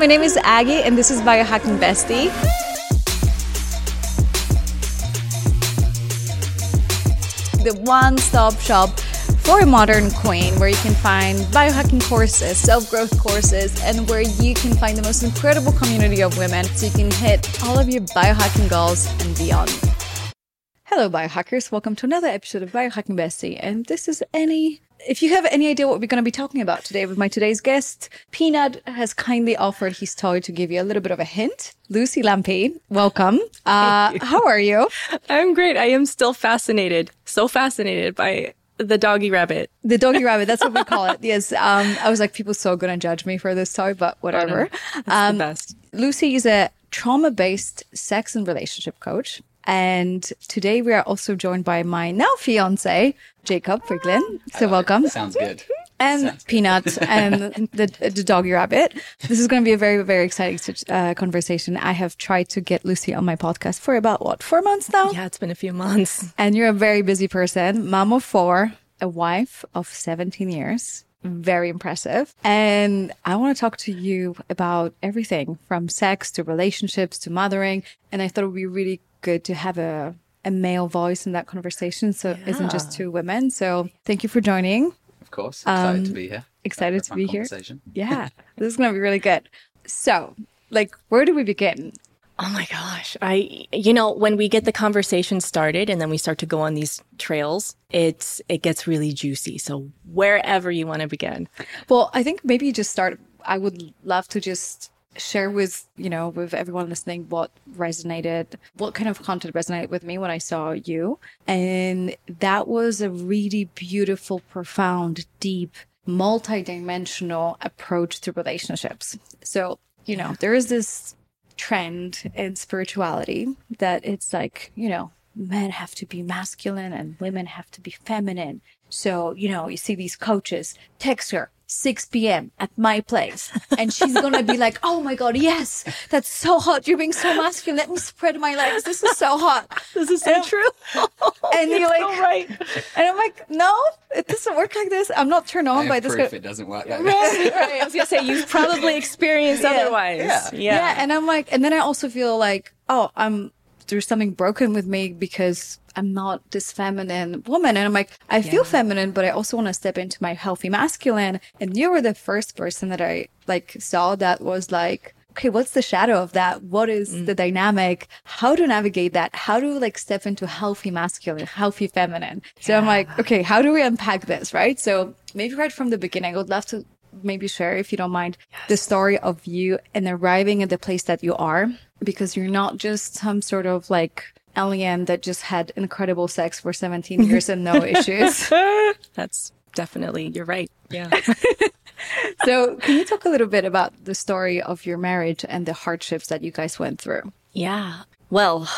My name is Aggie, and this is Biohacking Bestie. The one stop shop for a modern queen where you can find biohacking courses, self growth courses, and where you can find the most incredible community of women so you can hit all of your biohacking goals and beyond. Hello, biohackers. Welcome to another episode of Biohacking Bestie. And this is any if you have any idea what we're going to be talking about today with my today's guest, Peanut has kindly offered his toy to give you a little bit of a hint. Luci Lampe, welcome. Uh, how are you? I'm great. I am still fascinated, so fascinated by the doggy rabbit. The doggy rabbit, that's what we call it. Yes. Um, I was like, people so going to judge me for this toy, but whatever. Oh, no. um. Luci is a trauma based sex and relationship coach. And today we are also joined by my now fiance, Jacob Friglin. So welcome. Sounds good. And Sounds Peanut good. and the, the doggy rabbit. This is going to be a very, very exciting uh, conversation. I have tried to get Luci on my podcast for about what, four months now? Yeah, it's been a few months. And you're a very busy person, mom of four, a wife of 17 years very impressive. And I want to talk to you about everything from sex to relationships to mothering. And I thought it would be really good to have a a male voice in that conversation, so yeah. it isn't just two women. So thank you for joining. Of course, excited um, to be here. Excited to be here. Yeah, this is gonna be really good. So, like, where do we begin? Oh my gosh. I you know, when we get the conversation started and then we start to go on these trails, it's it gets really juicy. So wherever you want to begin. Well, I think maybe just start I would love to just share with you know with everyone listening what resonated what kind of content resonated with me when i saw you. And that was a really beautiful profound deep multi-dimensional approach to relationships. So you know there is this trend in spirituality that it's like you know men have to be masculine and women have to be feminine. So you know you see these coaches text her 6 p.m. at my place. And she's going to be like, Oh my God, yes, that's so hot. You're being so masculine. Let me spread my legs. This is so hot. This is so and, true. and you're like, so right. And I'm like, no, it doesn't work like this. I'm not turned on by this. Proof it doesn't work like this. right. I was going to say, you've probably experienced yeah. otherwise. Yeah. yeah. Yeah. And I'm like, and then I also feel like, oh, I'm, there's something broken with me because I'm not this feminine woman. And I'm like, I yeah. feel feminine, but I also want to step into my healthy masculine. And you were the first person that I like saw that was like, okay, what's the shadow of that? What is mm. the dynamic? How to navigate that? How to like step into healthy masculine, healthy feminine? So. I'm like, okay, how do we unpack this? Right. So maybe right from the beginning, I would love to maybe share, if you don't mind, yes. the story of you and arriving at the place that you are, because you're not just some sort of like alien that just had incredible sex for 17 years and no issues. That's definitely, you're right. Yeah. so, can you talk a little bit about the story of your marriage and the hardships that you guys went through? Yeah. Well,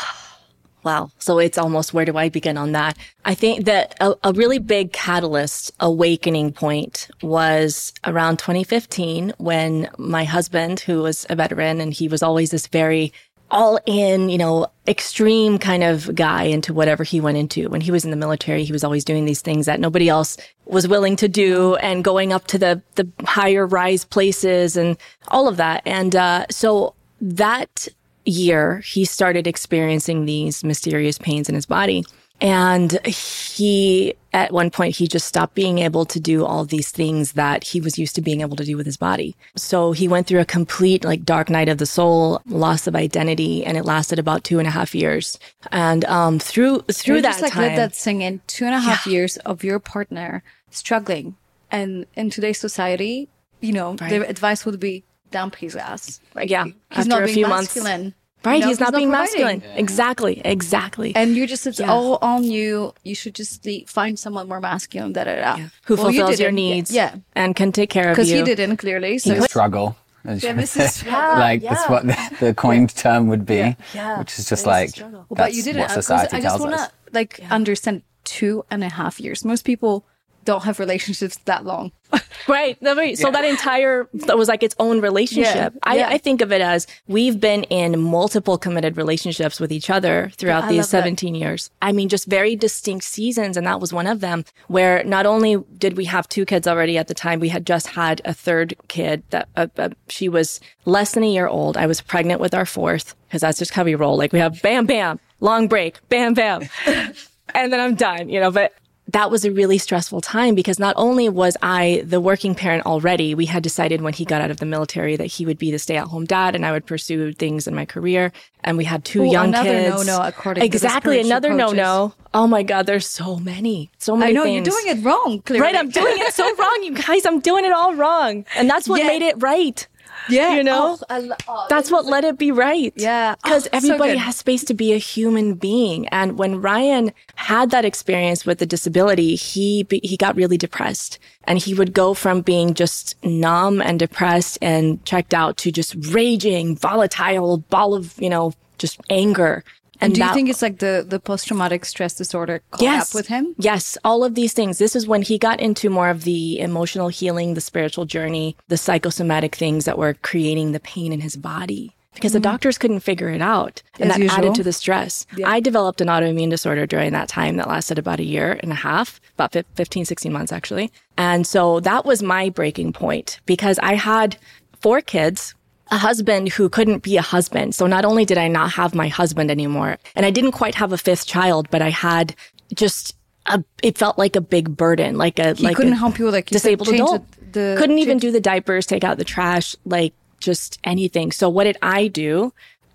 Wow. So it's almost where do I begin on that? I think that a, a, really big catalyst awakening point was around 2015 when my husband, who was a veteran and he was always this very all in, you know, extreme kind of guy into whatever he went into. When he was in the military, he was always doing these things that nobody else was willing to do and going up to the, the higher rise places and all of that. And, uh, so that year, he started experiencing these mysterious pains in his body. And he, at one point, he just stopped being able to do all these things that he was used to being able to do with his body. So he went through a complete, like, dark night of the soul, loss of identity, and it lasted about two and a half years. And, um, through, through that just, like, time. let that sing in. Two and a half yeah. years of your partner struggling. And in today's society, you know, right. the advice would be dump his ass. Like, yeah. He's after not a few masculine. months. Right, he's, not he's not being masculine. Yeah. Exactly, exactly. And you're just, it's yeah. all on you. You should just find someone more masculine, da da da. Yeah. Who well, fulfills you your needs yeah. and can take care of you. Because he didn't, clearly. So struggle. Yeah, Mrs. like yeah. that's what the, the coined term would be, yeah. yeah. which is just like well, but you didn't. What society I just want to like understand two and a half years. Most people don't have relationships that long. Right. No, right. So that entire that was like its own relationship. Yeah. I, Yeah. I think of it as we've been in multiple committed relationships with each other throughout I these love that. 17 years. I mean, just very distinct seasons. And that was one of them where not only did we have two kids already at the time, we had just had a third kid that uh, uh, she was less than a year old. I was pregnant with our fourth because that's just how we roll. Like we have bam, bam, long break, bam, bam. and then I'm done, you know, but that was a really stressful time because not only was I the working parent already, we had decided when he got out of the military that he would be the stay at home dad and I would pursue things in my career. And we had two Ooh, young another kids. no-no according to the exactly. another no coaches. no. Oh my God. There's so many, so many I know things. you're doing it wrong. Clearly. Right. I'm doing it so wrong. You guys, I'm doing it all wrong. And that's what Yeah. made it right. Yeah, You know? Oh, lo- oh, That's what let it be right. Yeah. Oh, because Oh, everybody good. has space to be a human being. And when Ryan had that experience with the disability, he, be, he got really depressed and he would go from being just numb and depressed and checked out to just raging, volatile ball of, you know, just anger. And Do you think it's like the the post traumatic stress disorder caught yes. up with him? Yes, all of these things. This is when he got into more of the emotional healing, the spiritual journey, the psychosomatic things that were creating the pain in his body. Because the mm-hmm. doctors couldn't figure it out. And As that usual. added to the stress. I developed an autoimmune disorder during that time that lasted about a year and a half, about fif- 15, 16 months actually. And so that was my breaking point because I had four kids a husband who couldn't be a husband. So not only did I not have my husband anymore, and I didn't quite have a fifth child, but I had just a, it felt like a big burden, like a, He like couldn't help you, like disabled change adult. the- the- couldn't even do the diapers, take out the trash, like just anything. So what did I do?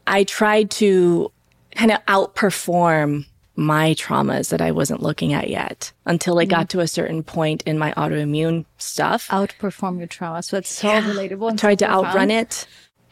I tried to kind of outperform my traumas that I wasn't looking at yet until it Mm. got to a certain point in my autoimmune stuff. outperform your trauma. So that's so relatable. And tried to profound. outrun it.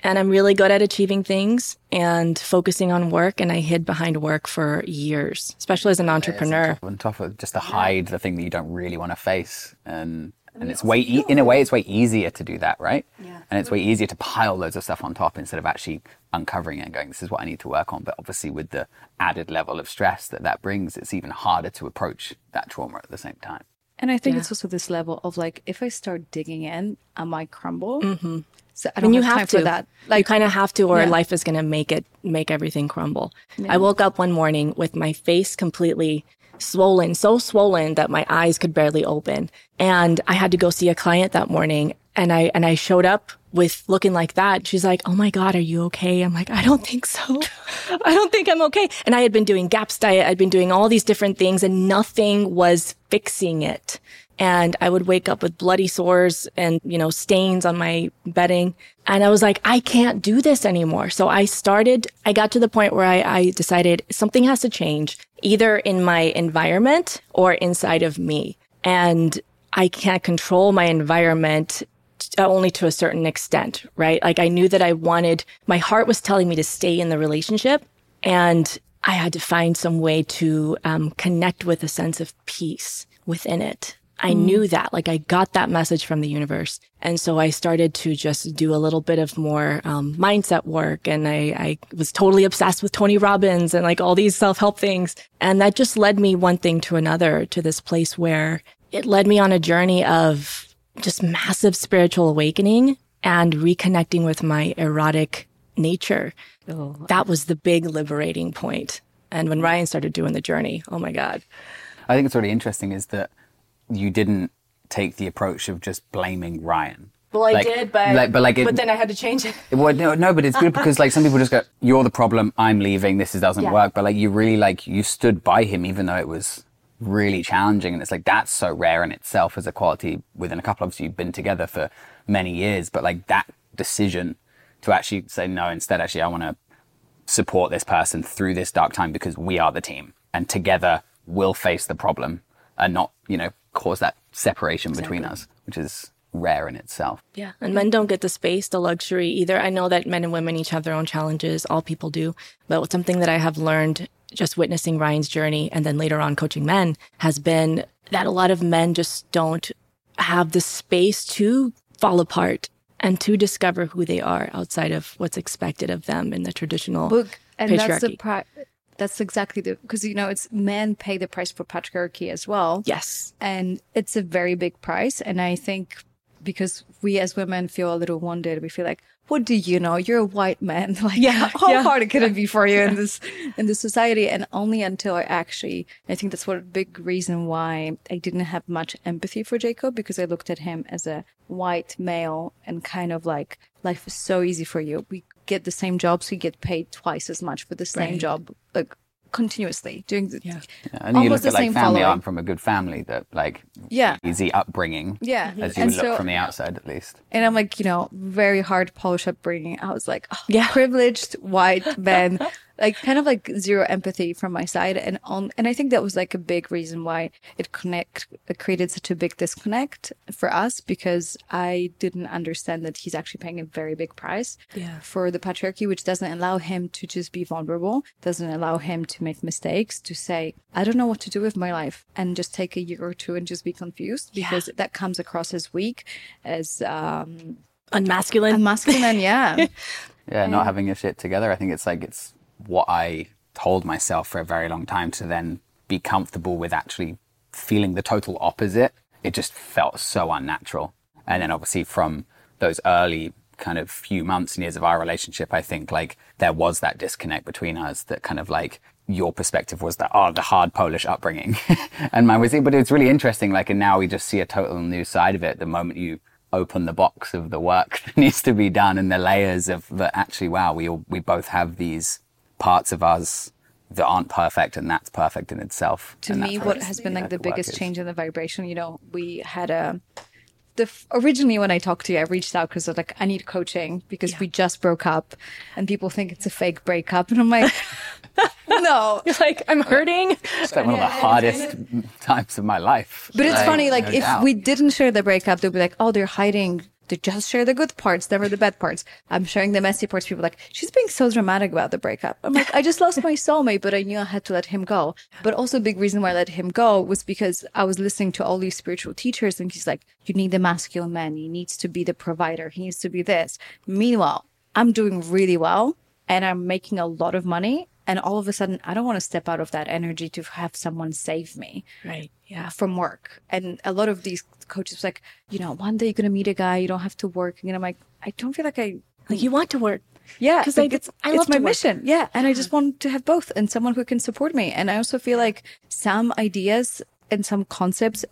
And I'm really good at achieving things and focusing on work. And I hid behind work for years, especially as an entrepreneur. on top of just to hide the thing that you don't really want to face and and it's way e- in a way it's way easier to do that right yeah. and it's way easier to pile loads of stuff on top instead of actually uncovering it and going this is what i need to work on but obviously with the added level of stress that that brings it's even harder to approach that trauma at the same time And I think Yeah. it's also this level of like, if I start digging in, am I might crumble. Mm-hmm. So I And don't you have, have to. that. Like, you kind of have to, or Yeah. life is going to make it, make everything crumble. I woke up one morning with my face completely swollen, so swollen that my eyes could barely open. And I had to go see a client that morning. And I, and I showed up with looking like that. She's like, Oh my God, are you okay? I'm like, I don't think so. I don't think I'm okay. And I had been doing GAPS diet. I'd been doing all these different things and nothing was fixing it. And I would wake up with bloody sores and, you know, stains on my bedding. And I was like, I can't do this anymore. So I started, I got to the point where I, I decided something has to change either in my environment or inside of me. And I can't control my environment t- only to a certain extent, right? Like I knew that I wanted, my heart was telling me to stay in the relationship and I had to find some way to um, connect with a sense of peace within it. I knew that, like I got that message from the universe. And so I started to just do a little bit of more um, mindset work. And I, I was totally obsessed with Tony Robbins and like all these self-help things. And that just led me one thing to another to this place where it led me on a journey of just massive spiritual awakening and reconnecting with my erotic nature. That was the big liberating point. And when Ryan started doing the journey, oh my God. i think it's really interesting is that you didn't take the approach of just blaming ryan Well, I Like- did, but like- but like it- but then I had to change it. Well, no, no, but it's good because like some people just go, "You're the problem. I'm leaving. This doesn't Yeah. work." But like you really like you stood by him even though it was really challenging, and it's like that's so rare in itself as a quality within a couple. Obviously, you've been together for many years, but like that decision to actually say no, instead, actually, I want to support this person through this dark time because we are the team, and together we'll face the problem and not you know cause that separation between us, which is rare in itself. Yeah. And men don't get the space, the luxury either. I know that men and women each have their own challenges. All people do. But something that I have learned just witnessing Ryan's journey and then later on coaching men has been that a lot of men just don't have the space to fall apart and to discover who they are outside of what's expected of them in the traditional book and that's the patriarchy. pri- that's exactly the because you know it's men pay the price for patriarchy as well. Yes. and it's a very big price. And I think because we as women feel a little wounded, we feel like, what do you know? You're a white man. Like, Yeah, how yeah. hard can it be for you in this in this society? And only until I actually, I think that's what a big reason why I didn't have much empathy for Jacob because I looked at him as a white male and kind of like life is so easy for you. We get the same jobs, you get paid twice as much for the same Right. job, like continuously doing the Yeah. Yeah, and you look at like family. following. I'm from a good family that like Yeah. easy upbringing. Yeah. as you And would look so- from the outside at least. And I'm like, you know, very hard Polish upbringing. I was like, oh, Yeah. privileged white men, like kind of like zero empathy from my side. And on, and I think that was like a big reason why it connect, it created such a big disconnect for us because I didn't understand that he's actually paying a very big price Yeah. for the patriarchy, which doesn't allow him to just be vulnerable, doesn't allow him to make mistakes, to say, I don't know what to do with my life and just take a year or two and just be confused because that comes across as weak, as, um, Unmasculine. masculine, yeah. Yeah, not having your shit together. I think it's like it's what I told myself for a very long time to then be comfortable with actually feeling the total opposite. It just felt so unnatural. And then obviously from those early kind of few months and years of our relationship, I think like there was that disconnect between us that kind of like your perspective was that, oh, the hard Polish upbringing. and mine was, it but it's really interesting. Like, and now we just see a total new side of it the moment you open the box of the work that needs to be done and the layers of that actually wow we all, we both have these parts of us that aren't perfect and that's perfect in itself to me, what what has been like the the biggest is. change in the vibration, you know, we had a. The originally when I talked to you, I reached out because I was like, I need coaching because we just broke up, and people think it's a fake breakup, and I'm like, no. You're like, I'm hurting. it's like one of the hardest times of my life But it's funny, like no if doubt. we didn't share the breakup, they'd be like, oh, they're hiding. They just share the good parts, never the bad parts. I'm sharing the messy parts. People like, she's being so dramatic about the breakup. I'm like, I just lost my soulmate, but I knew I had to let him go. But also a big reason why I let him go was because I was listening to all these spiritual teachers and he's like, you need the masculine man. He needs to be the provider. He needs to be this. Meanwhile, I'm doing really well and I'm making a lot of money. And all of a sudden, I don't want to step out of that energy to have someone save me Right. Yeah. from work. And a lot of these coaches like, you know, one day you're gonna meet a guy, you don't have to work. And I'm like, I don't feel like I Like you want to work. yeah, 'Cause like it's, I it's my mission. Yeah. And I just want to have both and someone who can support me. And I also feel like some ideas and some concepts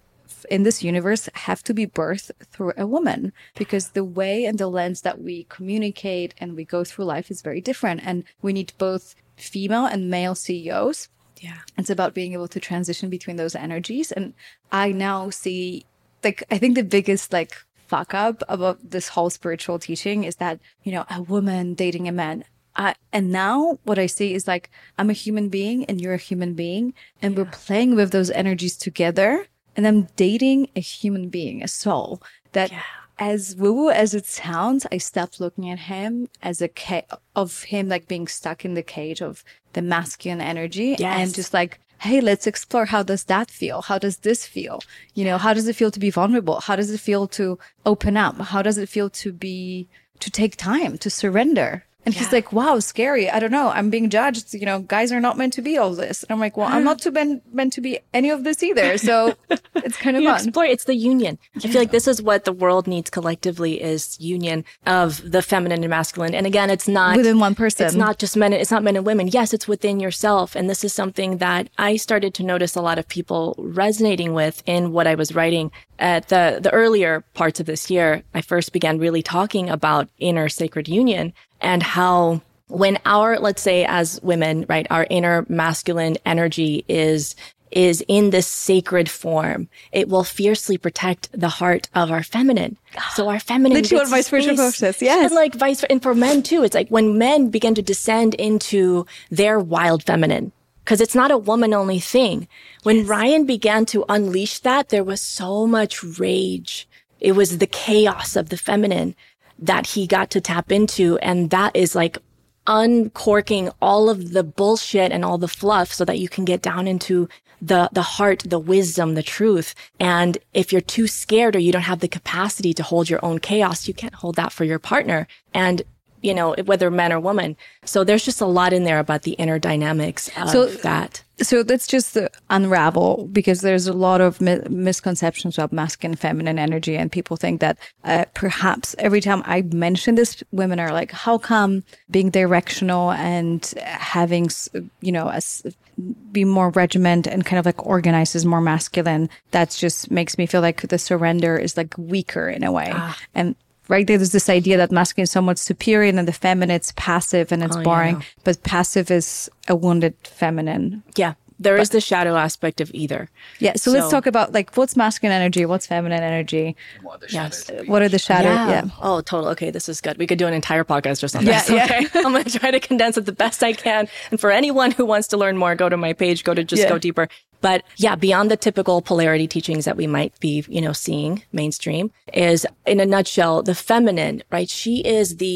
in this universe have to be birthed through a woman because the way and the lens that we communicate and we go through life is very different. And we need both female and male CEOs Yeah. it's about being able to transition between those energies. And I now see, like, I think the biggest, like, fuck up about this whole spiritual teaching is that, you know, a woman dating a man. I, and now what I see is like, I'm a human being and you're a human being and we're playing with those energies together. And I'm dating a human being, a soul that as woo woo as it sounds, I stopped looking at him as a ca- of him like being stuck in the cage of the masculine energy Yes. and just like, hey, let's explore how does that feel? How does this feel? You know, how does it feel to be vulnerable? How does it feel to open up? How does it feel to be to take time to surrender? And he's like, wow, scary. I don't know. I'm being judged. You know, guys are not meant to be all this. And I'm like, well, I'm mm. not to been meant to be any of this either. So it's kind of You fun. explore. It's the union. I feel like this is what the world needs collectively is union of the feminine and masculine. And again, it's not Within one person. It's not just men. It's not men and women. Yes, it's within yourself. And this is something that I started to notice a lot of people resonating with in what I was writing at the, the earlier parts of this year. I first began really talking about inner sacred union and how when our, let's say as women, right, our inner masculine energy is is in this sacred form, it will fiercely protect the heart of our feminine. So our feminine, Literally one of my spiritual coaches, yes. And like vice and for men too. It's like when men begin to descend into their wild feminine. Cause it's not a woman only thing. When Ryan began to unleash that, there was so much rage. It was the chaos of the feminine that he got to tap into. And that is like uncorking all of the bullshit and all the fluff so that you can get down into the, the heart, the wisdom, the truth. And if you're too scared or you don't have the capacity to hold your own chaos, you can't hold that for your partner. And you know, whether men or women. So there's just a lot in there about the inner dynamics of So- that. So let's just uh, unravel because there's a lot of mi- misconceptions about masculine feminine energy, and people think that uh, perhaps every time I mention this, women are like, "How come being directional and having, you know, as be more regiment and kind of like organized is more masculine?" That just makes me feel like the surrender is like weaker in a way, and. Right there, there's this idea that masculine is somewhat superior and then the feminine it's passive and it's Oh, boring, no. but passive is a wounded feminine. Yeah. There is the shadow aspect of either. Yeah. So, let's talk about like what's masculine energy, what's feminine energy, What are the Yes. shadows? what are the shadow? Yeah. Oh, total. Okay, this is good. We could do an entire podcast just on Yeah, this. yeah. Okay. I'm going to try to condense it the best I can. And for anyone who wants to learn more, go to my page, go to just Yeah. go deeper. But yeah, beyond the typical polarity teachings that we might be, you know, seeing mainstream is in a nutshell, the feminine, right? She is the,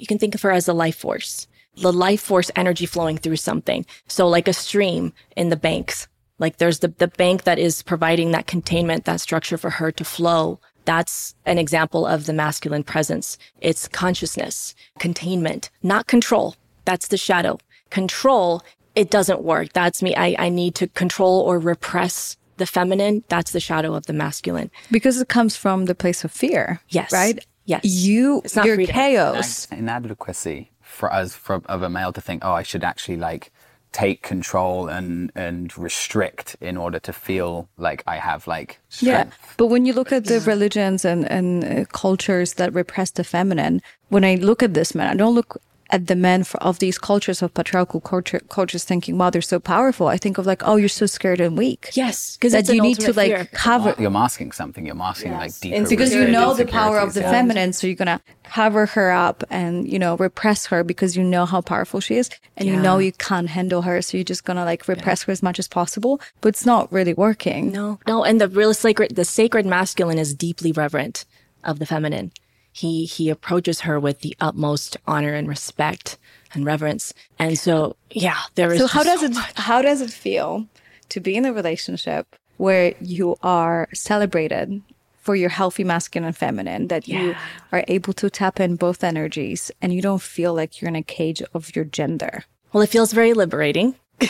you can think of her as the life force, the life force energy flowing through something. So like a stream in the banks, like there's the, the bank that is providing that containment, that structure for her to flow. That's an example of the masculine presence. It's consciousness, containment, not control. That's the shadow. Control, it doesn't work. That's me. I, I need to control or repress the feminine. That's the shadow of the masculine. Because it comes from the place of fear. Yes. Right? Yes. You It's not your freedom. chaos. inadequacy for us from of a male to think oh i should actually like take control and and restrict in order to feel like i have like strength. Yeah. But when you look at the religions and, and uh, cultures that repress the feminine, when I look at this man, I don't look at the men for, of these cultures of patriarchal culture, cultures thinking, wow, they're so powerful. I think of like, oh, you're so scared and weak. Yes. Because That you need to like fear. cover. you're masking something you're masking like deeper Insecurity. because you know the power of the yeah. feminine so you're gonna cover her up and you know repress her because you know how powerful she is and you know you can't handle her so you're just gonna like repress her as much as possible but it's not really working No, no, and the real sacred, the sacred masculine is deeply reverent of the feminine. He he approaches her with the utmost honor and respect and reverence, and so yeah, there is. so how does so it much. how does it feel to be in a relationship where you are celebrated for your healthy masculine and feminine that you are able to tap in both energies and you don't feel like you're in a cage of your gender Well, it feels very liberating. I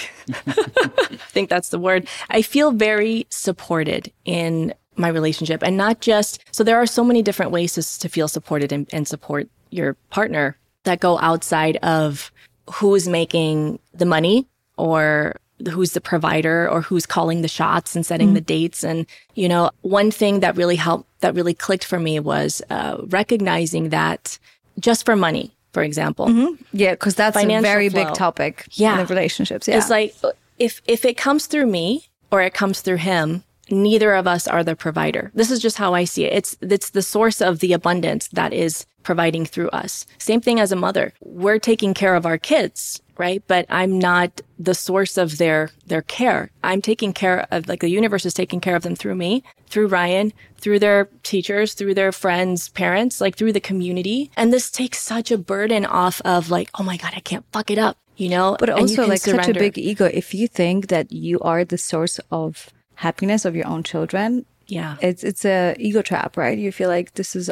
think that's the word. I feel very supported in my relationship. And not just, so there are so many different ways to, to feel supported and, and support your partner that go outside of who's making the money or who's the provider or who's calling the shots and setting the dates. And, you know, one thing that really helped, that really clicked for me was uh, recognizing that just for money, for example, yeah because that's a very big topic Yeah. in the relationships yeah. It's like if if it comes through me or it comes through him, neither of us are the provider. This is just how I see it. It's it's the source of the abundance that is providing through us. Same thing as a mother. We're taking care of our kids, right? But I'm not the source of their their care. I'm taking care of like the universe is taking care of them through me, through Ryan, through their teachers, through their friends, parents, like through the community. And this takes such a burden off of like, oh my god, I can't fuck it up, you know? But also like such a big ego. If you think that you are the source of happiness of your own children, Yeah. it's it's a ego trap, right? You feel like this is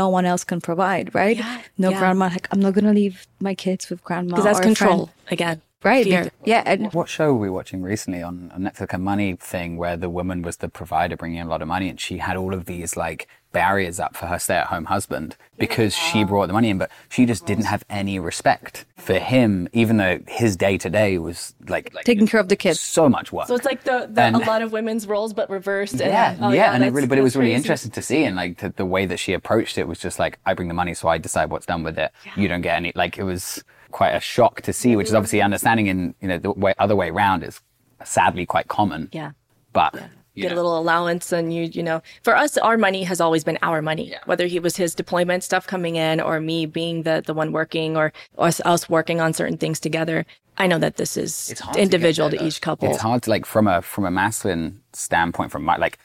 no one else can provide, right? Yeah, No yeah. grandma. Like I'm not gonna leave my kids with grandma. because that's or a friend. control again. right? Fear. Yeah, and What show were we watching recently on, on Netflix? A money thing where the woman was the provider bringing in a lot of money and she had all of these like barriers up for her stay at home husband because she brought the money in, but she just didn't have any respect for him, even though his day to day was like, like taking care of the kids. so much work. So it's like the, the And- a lot of women's roles, but reversed. And, yeah, oh, yeah, and it really, but it was really crazy. interesting to see, and like the, the way that she approached it was just like, I bring the money, so I decide what's done with it. You don't get any. Like it was quite a shock to see, which is mm-hmm. obviously understanding in you know the way other way around is sadly quite common. Yeah. but you Get a little allowance, and you, you know, for us, our money has always been our money. Whether he was his deployment stuff coming in, or me being the the one working, or us us working on certain things together. I know that this is it's hard to individual there, to, each couple. It's hard to like from a from a masculine standpoint, from my like,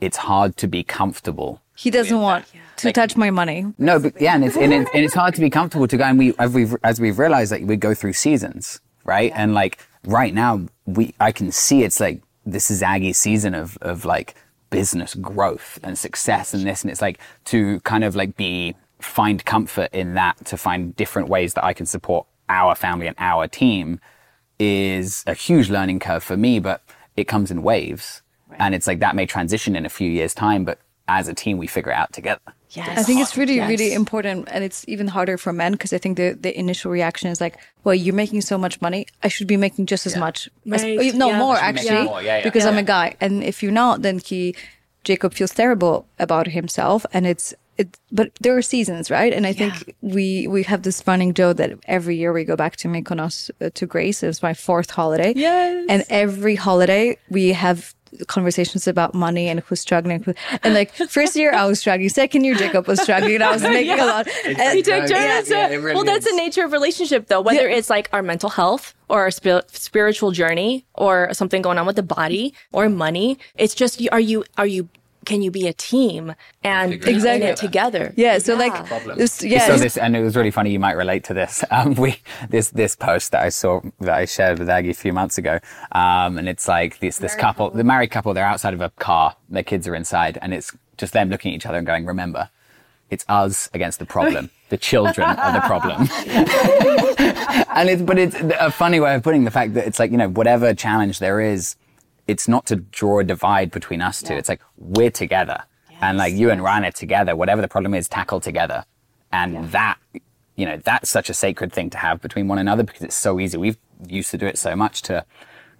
it's hard to be comfortable He doesn't want to touch my money. No, but yeah, and it's and, it's and it's hard to be comfortable to go. And we as we've as we've realized that we go through seasons, right? And like right now, we I can see it's like this is Aggie's season of of like business growth and success and this, and it's like to kind of like be find comfort in that to find different ways that I can support our family and our team is a huge learning curve for me, but it comes in waves. And it's like that may transition in a few years time, but as a team, we figure it out together. Yes. I think it's really, Yes. really important, and it's even harder for men because I think the the initial reaction is like, "Well, you're making so much money, I should be making just as much, as, no Yeah. more Should be actually, more, yeah, yeah. because I'm a guy." And if you're not, then he, Jacob, feels terrible about himself, and it's it. But there are seasons, right? And I think we we have this running joke that every year we go back to Mykonos uh, to Greece. It's my fourth holiday, Yes. and every holiday we have conversations about money and who's struggling and like first year I was struggling second year Jacob was struggling and I was making a lot and We take turns. yeah, it really well, that's is. the nature of relationship, though. Whether Yeah. it's like our mental health or our spi- spiritual journey or something going on with the body or money, it's just are you are you can you be a team and be Exactly. it together? yeah so like this yeah So this, and it was really funny. You might relate to this. Um, we this this post that I saw that I shared with Aggie a few months ago, um, and it's like this this couple, the married couple, they're outside of a car, their kids are inside, and it's just them looking at each other and going, "Remember, it's us against the problem. The children are the problem." and it's but it's a funny way of putting the fact that it's like you know whatever challenge there is, it's not to draw a divide between us two. It's like we're together, and like you and Ryan are together. Whatever the problem is, tackle together, and that you know that's such a sacred thing to have between one another because it's so easy. We've used to do it so much to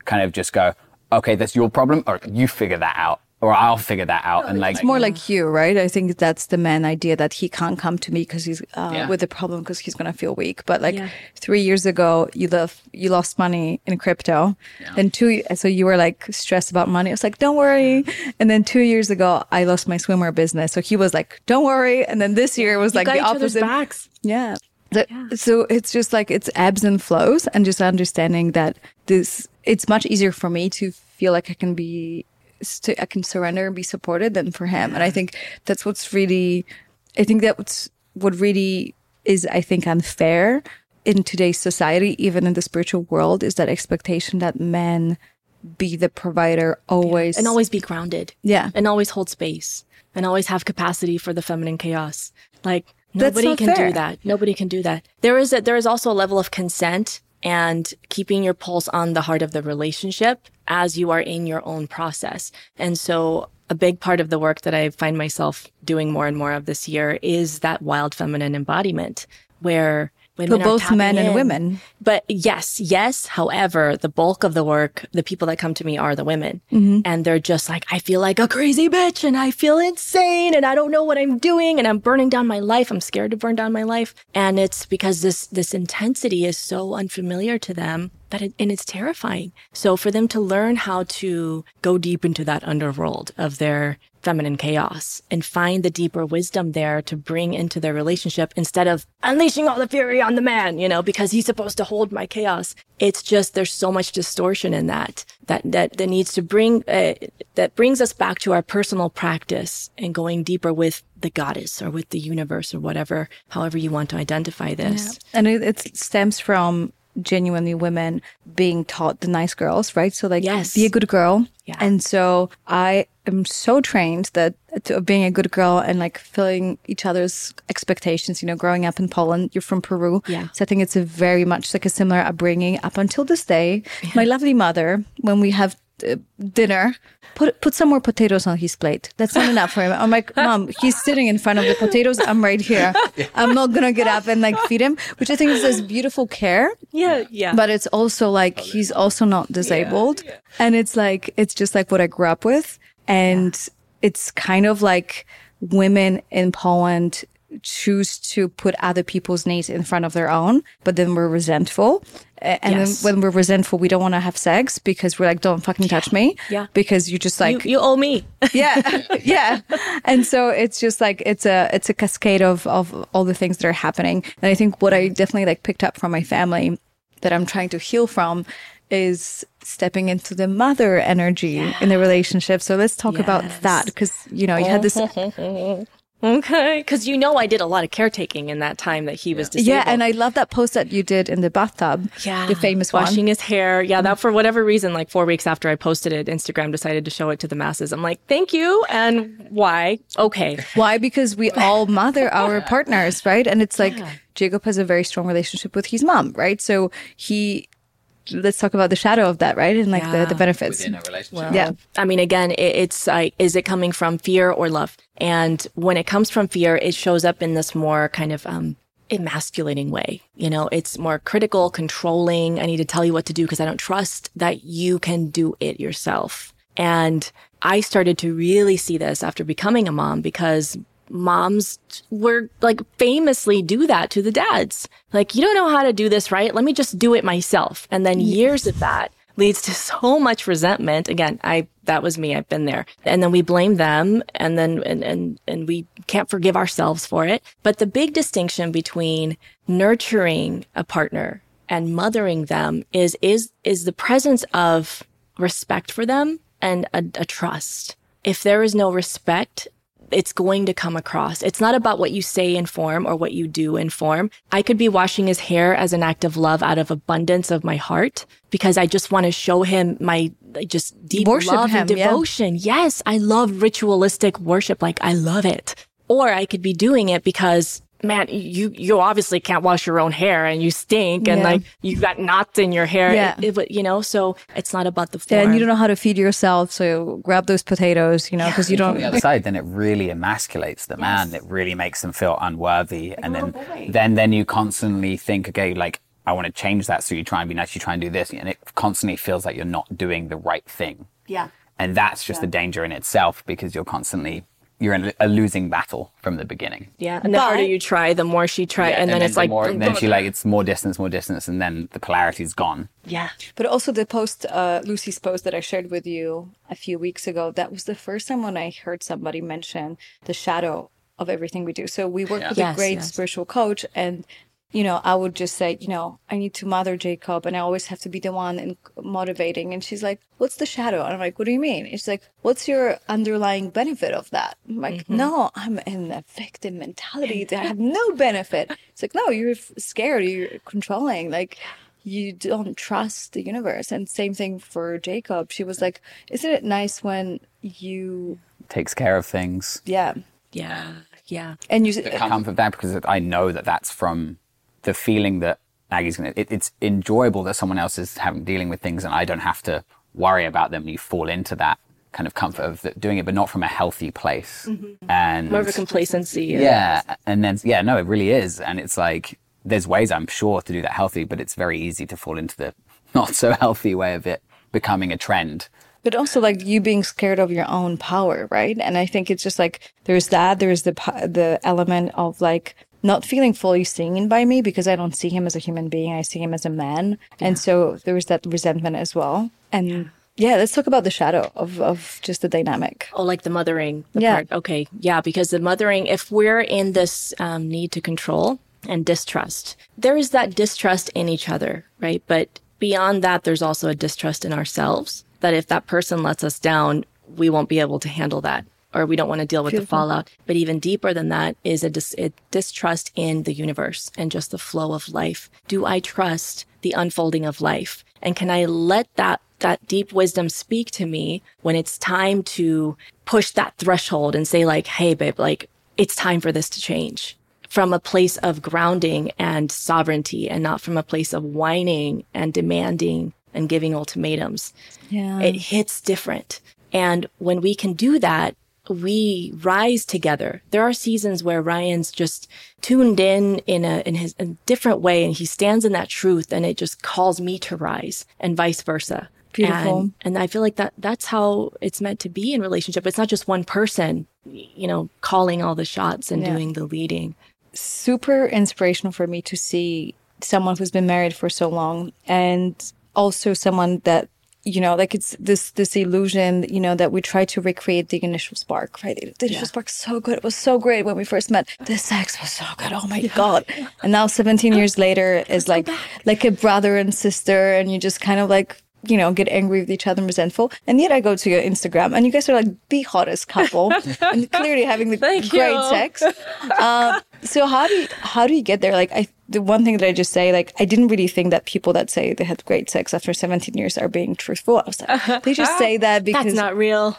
kind of just go, okay, that's your problem, or you figure that out, or I'll figure that out, and like It's more like you, right? I think that's the man idea that he can't come to me because he's uh, Yeah. with a problem because he's gonna feel weak. But like Yeah. three years ago, you left, you lost money in crypto, and two, so you were like stressed about money. I was like, don't worry. And then two years ago, I lost my swimwear business, so he was like, don't worry. And then this year was like got the each opposite. backs. Yeah. The- So it's just like it's ebbs and flows, and just understanding that this it's much easier for me to feel like I can be, st- I can surrender and be supported than for him. And I think that's what's really, I think that's what really is, I think, unfair in today's society, even in the spiritual world, is that expectation that men be the provider always and always be grounded. Yeah. And always hold space and always have capacity for the feminine chaos. Like nobody can fair. do that. Nobody can do that. There is a, there is also a level of consent and keeping your pulse on the heart of the relationship as you are in your own process. And so a big part of the work that I find myself doing more and more of this year is that wild feminine embodiment where women are both men and in. women. But yes, yes. However, the bulk of the work, the people that come to me are the women. Mm-hmm. And they're just like, I feel like a crazy bitch and I feel insane and I don't know what I'm doing and I'm burning down my life. I'm scared to burn down my life. And it's because this, this intensity is so unfamiliar to them that it, and it's terrifying. So for them to learn how to go deep into that underworld of their feminine chaos and find the deeper wisdom there to bring into their relationship instead of unleashing all the fury on the man, you know, because he's supposed to hold my chaos. It's just there's so much distortion in that that that, that needs to bring uh, that brings us back to our personal practice and going deeper with the goddess or with the universe or whatever, however you want to identify this. and it, it stems from genuinely women being taught the nice girls, right? So like, Yes. be a good girl. Yeah. And so I am so trained that to, being a good girl and like filling each other's expectations. You know, growing up in Poland, you're from Peru, Yeah. So I think it's a very much like a similar upbringing up until this day. My lovely mother, when we have uh, dinner, put put some more potatoes on his plate. That's not enough for him. I'm like, mom, he's sitting in front of the potatoes. I'm right here. I'm not gonna get up and like feed him, which I think is this beautiful care. Yeah, yeah. But it's also like he's also not disabled, and it's like it's just like what I grew up with, and it's kind of like women in Poland choose to put other people's needs in front of their own, but then we're resentful. And Yes. then when we're resentful, we don't want to have sex because we're like, don't fucking touch me. Yeah. Because you just like, you owe me. yeah, yeah. And so it's just like, it's a, it's a cascade of, of all the things that are happening. And I think what I definitely like picked up from my family that I'm trying to heal from is stepping into the mother energy in the relationship. So let's talk about that because, you know, you had this Okay. Because you know, I did a lot of caretaking in that time that he was disabled. Yeah, and I love that post that you did in the bathtub. yeah, the famous washing one. his hair. Yeah, that mm-hmm. for whatever reason, like four weeks after I posted it, Instagram decided to show it to the masses. I'm like, thank you. And why? Okay. Why? Because we all mother our partners, right? And it's like Jacob has a very strong relationship with his mom, right? So he, let's talk about the shadow of that, right? And like the, Yeah. the benefits. within a relationship. Yeah. I mean, again, it, it's like, is it coming from fear or love? And when it comes from fear, it shows up in this more kind of, um, emasculating way. You know, it's more critical, controlling. I need to tell you what to do because I don't trust that you can do it yourself. And I started to really see this after becoming a mom because moms were like famously do that to the dads. Like, you don't know how to do this, right? Let me just do it myself. And then years of that leads to so much resentment. Again, I, that was me. I've been there. And then we blame them and then, and, and, and we can't forgive ourselves for it. But the big distinction between nurturing a partner and mothering them is, is, is the presence of respect for them and a, a trust. If there is no respect, it's going to come across. It's not about what you say in form or what you do in form. I could be washing his hair as an act of love out of abundance of my heart because I just want to show him my just deep Worship love and him, yeah. devotion. Yes, I love ritualistic worship. Like I love it. Or I could be doing it because man, you, you obviously can't wash your own hair and you stink and Yeah. like you got knots in your hair. Yeah. It- it- you know, so it's not about the form. And you don't know how to feed yourself, so grab those potatoes, you know, because you don't. on the other side, then it really emasculates the man. It really makes them feel unworthy, and then then then you constantly think, okay, like I want to change that, so you try and be nice, you try and do this, and it constantly feels like you're not doing the right thing. Yeah. And that's just the danger in itself because you're constantly you're in a losing battle from the beginning. Yeah. And the harder you try, the more she try. and, then, it's the like, more, and then she like it's more distance, more distance, and then the polarity's gone. yeah. But also the post, uh, Luci's post that I shared with you a few weeks ago, that was the first time when I heard somebody mention the shadow of everything we do. So we work with Yes, a great yes. spiritual coach and you know, I would just say, you know, I need to mother Jacob and I always have to be the one and motivating. And she's like, what's the shadow? And I'm like, what do you mean? It's like, what's your underlying benefit of that? I'm like, Mm-hmm. no, I'm in a victim mentality. I have no benefit. It's like, no, you're scared. You're controlling. Like, you don't trust the universe. And same thing for Jacob. She was like, isn't it nice when you, Takes care of things. yeah. Yeah. Yeah. And you, the comfort of that because I know that that's from the feeling that Maggie's gonna. It, it's enjoyable that someone else is having dealing with things and I don't have to worry about them. And you fall into that kind of comfort of the, doing it, but not from a healthy place. Mm-hmm. And More of a complacency. yeah, and then yeah, no, it really is, and it's like there's ways I'm sure to do that healthy, but it's very easy to fall into the not so healthy way of it becoming a trend. but also like you being scared of your own power, right? And I think it's just like there's that, there's the the element of like not feeling fully seen by me because I don't see him as a human being, I see him as a man, and so there was that resentment as well. And yeah, let's talk about the shadow of of just the dynamic. Oh, like the mothering. The Yeah. Part. Okay. Yeah. Because the mothering, if we're in this um, need to control and distrust, there is that distrust in each other, right? But beyond that, there's also a distrust in ourselves that if that person lets us down, we won't be able to handle that or we don't want to deal with the fallout. But even deeper than that is a, dis- a distrust in the universe and just the flow of life. Do I trust the unfolding of life? And can I let that that deep wisdom speak to me when it's time to push that threshold and say like, Hey, babe, like it's time for this to change from a place of grounding and sovereignty and not from a place of whining and demanding and giving ultimatums. Yeah. It hits different. And when we can do that, we rise together. There are seasons where Ryan's just tuned in in a in his a different way and he stands in that truth and it just calls me to rise and vice versa. Beautiful. And, and I feel like that that's how it's meant to be in relationship. It's not just one person, you know, calling all the shots and Yeah. doing the leading. super inspirational for me to see someone who's been married for so long and also someone that you know like it's this this illusion you know that we try to recreate the initial spark right? The initial spark's so good. It was so great when we first met. The sex was so good. Oh my god. And now 17 years later is like like a brother and sister and you just kind of like you know, get angry with each other and resentful. And yet I go to your Instagram and you guys are like the hottest couple and clearly having the Thank great you. sex. Um, so how do you, how do you get there? Like I, the one thing that I just say, like I didn't really think that people that say they had great sex after 17 years are being truthful. I was like, uh-huh. they just say ah, that because That's not real.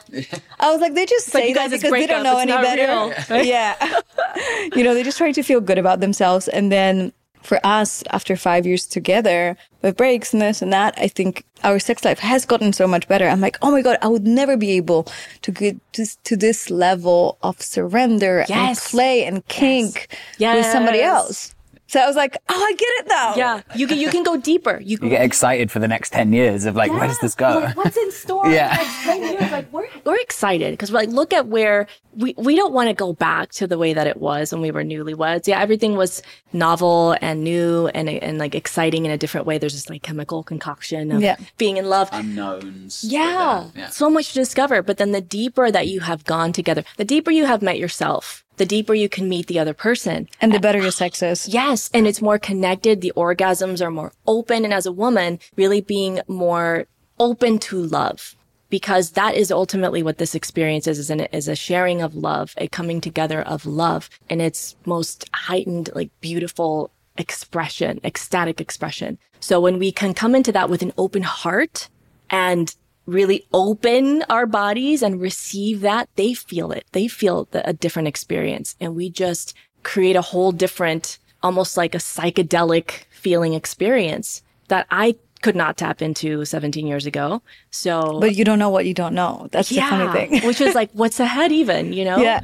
I was like, they just like say you that because they don't breakup, know any better. real. yeah. you know, they just try to feel good about themselves. And then for us, after five years together with breaks and this and that, I think our sex life has gotten so much better. I'm like, oh my God, I would never be able to get to, to this level of surrender and play and kink with somebody else. So I was like, oh, I get it though. Yeah, you can you can go deeper. You, You get excited for the next 10 years of like, where does this go? Like, what's in store? Yeah. Like, 10 years, like we're, we're excited because we're like, look at where we, we don't want to go back to the way that it was when we were newlyweds. Yeah, everything was novel and new and, and like exciting in a different way. There's this like chemical concoction of Yeah. being in love. unknowns. Yeah. So much to discover. But then the deeper that you have gone together, the deeper you have met yourself, the deeper you can meet the other person. And the better your sex is. Yes. And it's more connected. The orgasms are more open. And as a woman, really being more open to love because that is ultimately what this experience is, is, an, is a sharing of love, a coming together of love in its most heightened, like beautiful expression, ecstatic expression. So when we can come into that with an open heart and really open our bodies and receive that, they feel it. They feel the, a different experience. And we just create a whole different, almost like a psychedelic feeling experience that I could not tap into 17 years ago. So, But you don't know what you don't know. That's the funny thing. which is like, what's ahead even, you know? Yeah.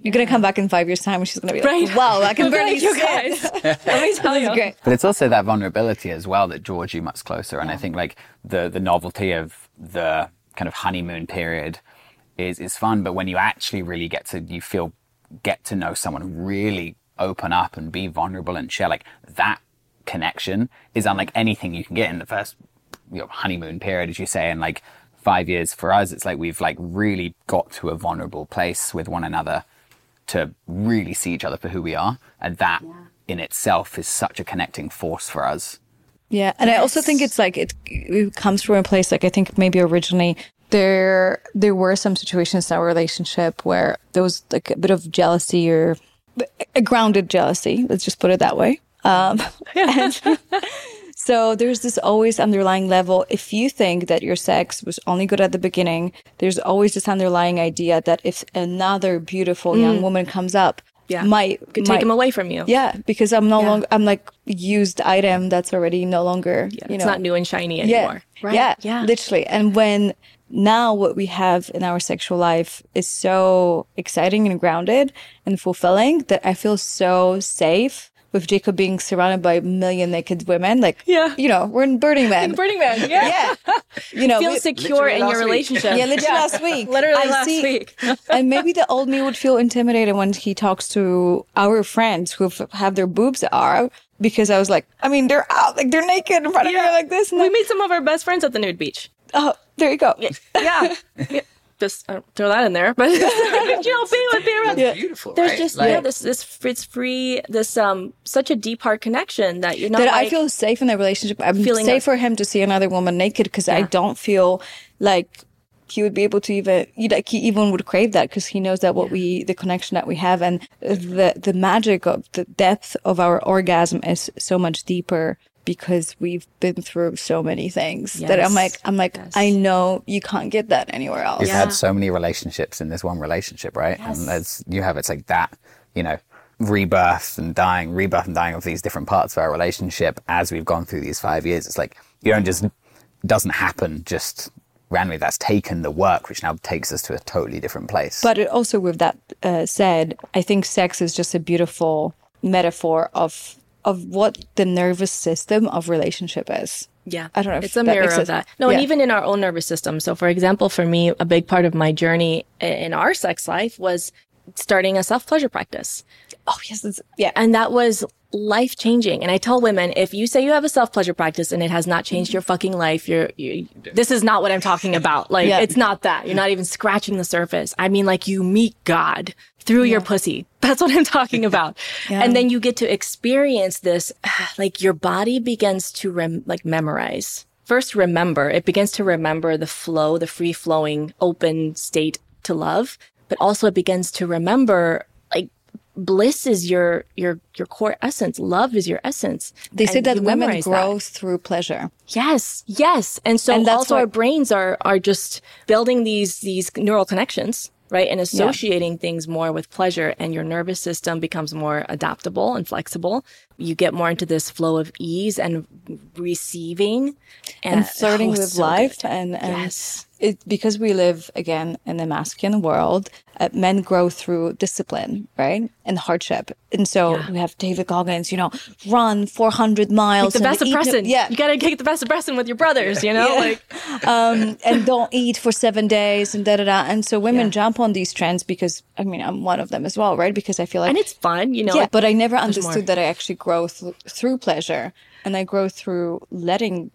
You're gonna come back in five years' time, and she's gonna be like, Right. "Wow, I can barely Right, you guys. Let me tell you. great. But it's also that vulnerability as well that draws you much closer. And I think like the the novelty of the kind of honeymoon period is is fun. But when you actually really get to you feel get to know someone, really open up and be vulnerable and share like that connection is unlike anything you can get in the first you know, honeymoon period, as you say, and like five years for us, it's like we've like really got to a vulnerable place with one another to really see each other for who we are. And that in itself is such a connecting force for us. Yeah, and I also think it's like it, it comes from a place like I think maybe originally there there were some situations in our relationship where there was like a bit of jealousy or a grounded jealousy. Let's just put it that way. Um, and so there's this always underlying level. If you think that your sex was only good at the beginning, there's always this underlying idea that if another beautiful young woman comes up, Yeah. might Could might, take them away from you. Yeah, because I'm no Yeah. longer I'm like used item that's already no longer you It's not new and shiny yeah, anymore. Right? Yeah, Yeah. literally. And when now what we have in our sexual life is so exciting and grounded and fulfilling that I feel so safe with Jacob being surrounded by a million naked women. Like, Yeah. you know, we're in Burning Man. In Burning Man. Yeah. yeah. You know, Feel we- secure in your last week. relationship. yeah, literally last week. Literally I last see- week. and maybe the old me would feel intimidated when he talks to our friends who have their boobs out because I was like, I mean, they're out, like they're naked in front of me like this. And We then, made some of our best friends at the nude beach. oh, there you go. Yeah. Yeah. Just uh, throw that in there. But, you know, being with being around. That's beautiful, There's right? just Like, yeah, this this it's free this um such a deep heart connection that you're not that I feel safe in that relationship. I'm Feeling safe of- for him to see another woman naked because I don't feel like he would be able to even he- like he even would crave that because he knows that what we the connection that we have and the the magic of the depth of our orgasm is so much deeper because we've been through so many things that I'm like I'm like Yes. I know you can't get that anywhere else. You've Yeah. had so many relationships in this one relationship, right? Yes. And as you have, it's like that, you know, rebirth and dying, rebirth and dying of these different parts of our relationship as we've gone through these five years. It's like, you don't just, doesn't happen just randomly. That's taken the work, which now takes us to a totally different place. But it also, with that uh, said, I think sex is just a beautiful metaphor of of what the nervous system of relationship is. Yeah. I don't know if It's a mirror of that. No, Yeah. and even in our own nervous system. So, for example, for me, a big part of my journey in our sex life was starting a self pleasure practice. Oh yes, it's, yeah. And that was life changing. And I tell women, if you say you have a self pleasure practice and it has not changed your fucking life, you're, you, this is not what I'm talking about. Like, Yeah. it's not that. You're not even scratching the surface. I mean, like you meet God through your pussy. That's what I'm talking about. And then you get to experience this, like your body begins to rem- like memorize first remember, it begins to remember the flow, the free flowing, open state to love, but also it begins to remember like bliss is your your your core essence love is your essence They say that women memorize that. grow through pleasure. Yes, yes. And so And that's also why- our brains are are just building these these neural connections, right? And associating things more with pleasure and your nervous system becomes more adaptable and flexible. You get more into this flow of ease and receiving and oh, flirting oh, with so life good. and, and Yes. It because we live again in a masculine world uh, men grow through discipline right and hardship and so we have david goggins you know run 400 miles the best no- yeah You gotta get the best with your brothers, you know? Like um, and don't eat for seven days and da da da and so women Yeah. jump on these trends because i mean i'm one of them as well right because i feel like and it's fun, you know. yeah, like- but I never more. understood that I actually grow th- through pleasure, and I grow through letting,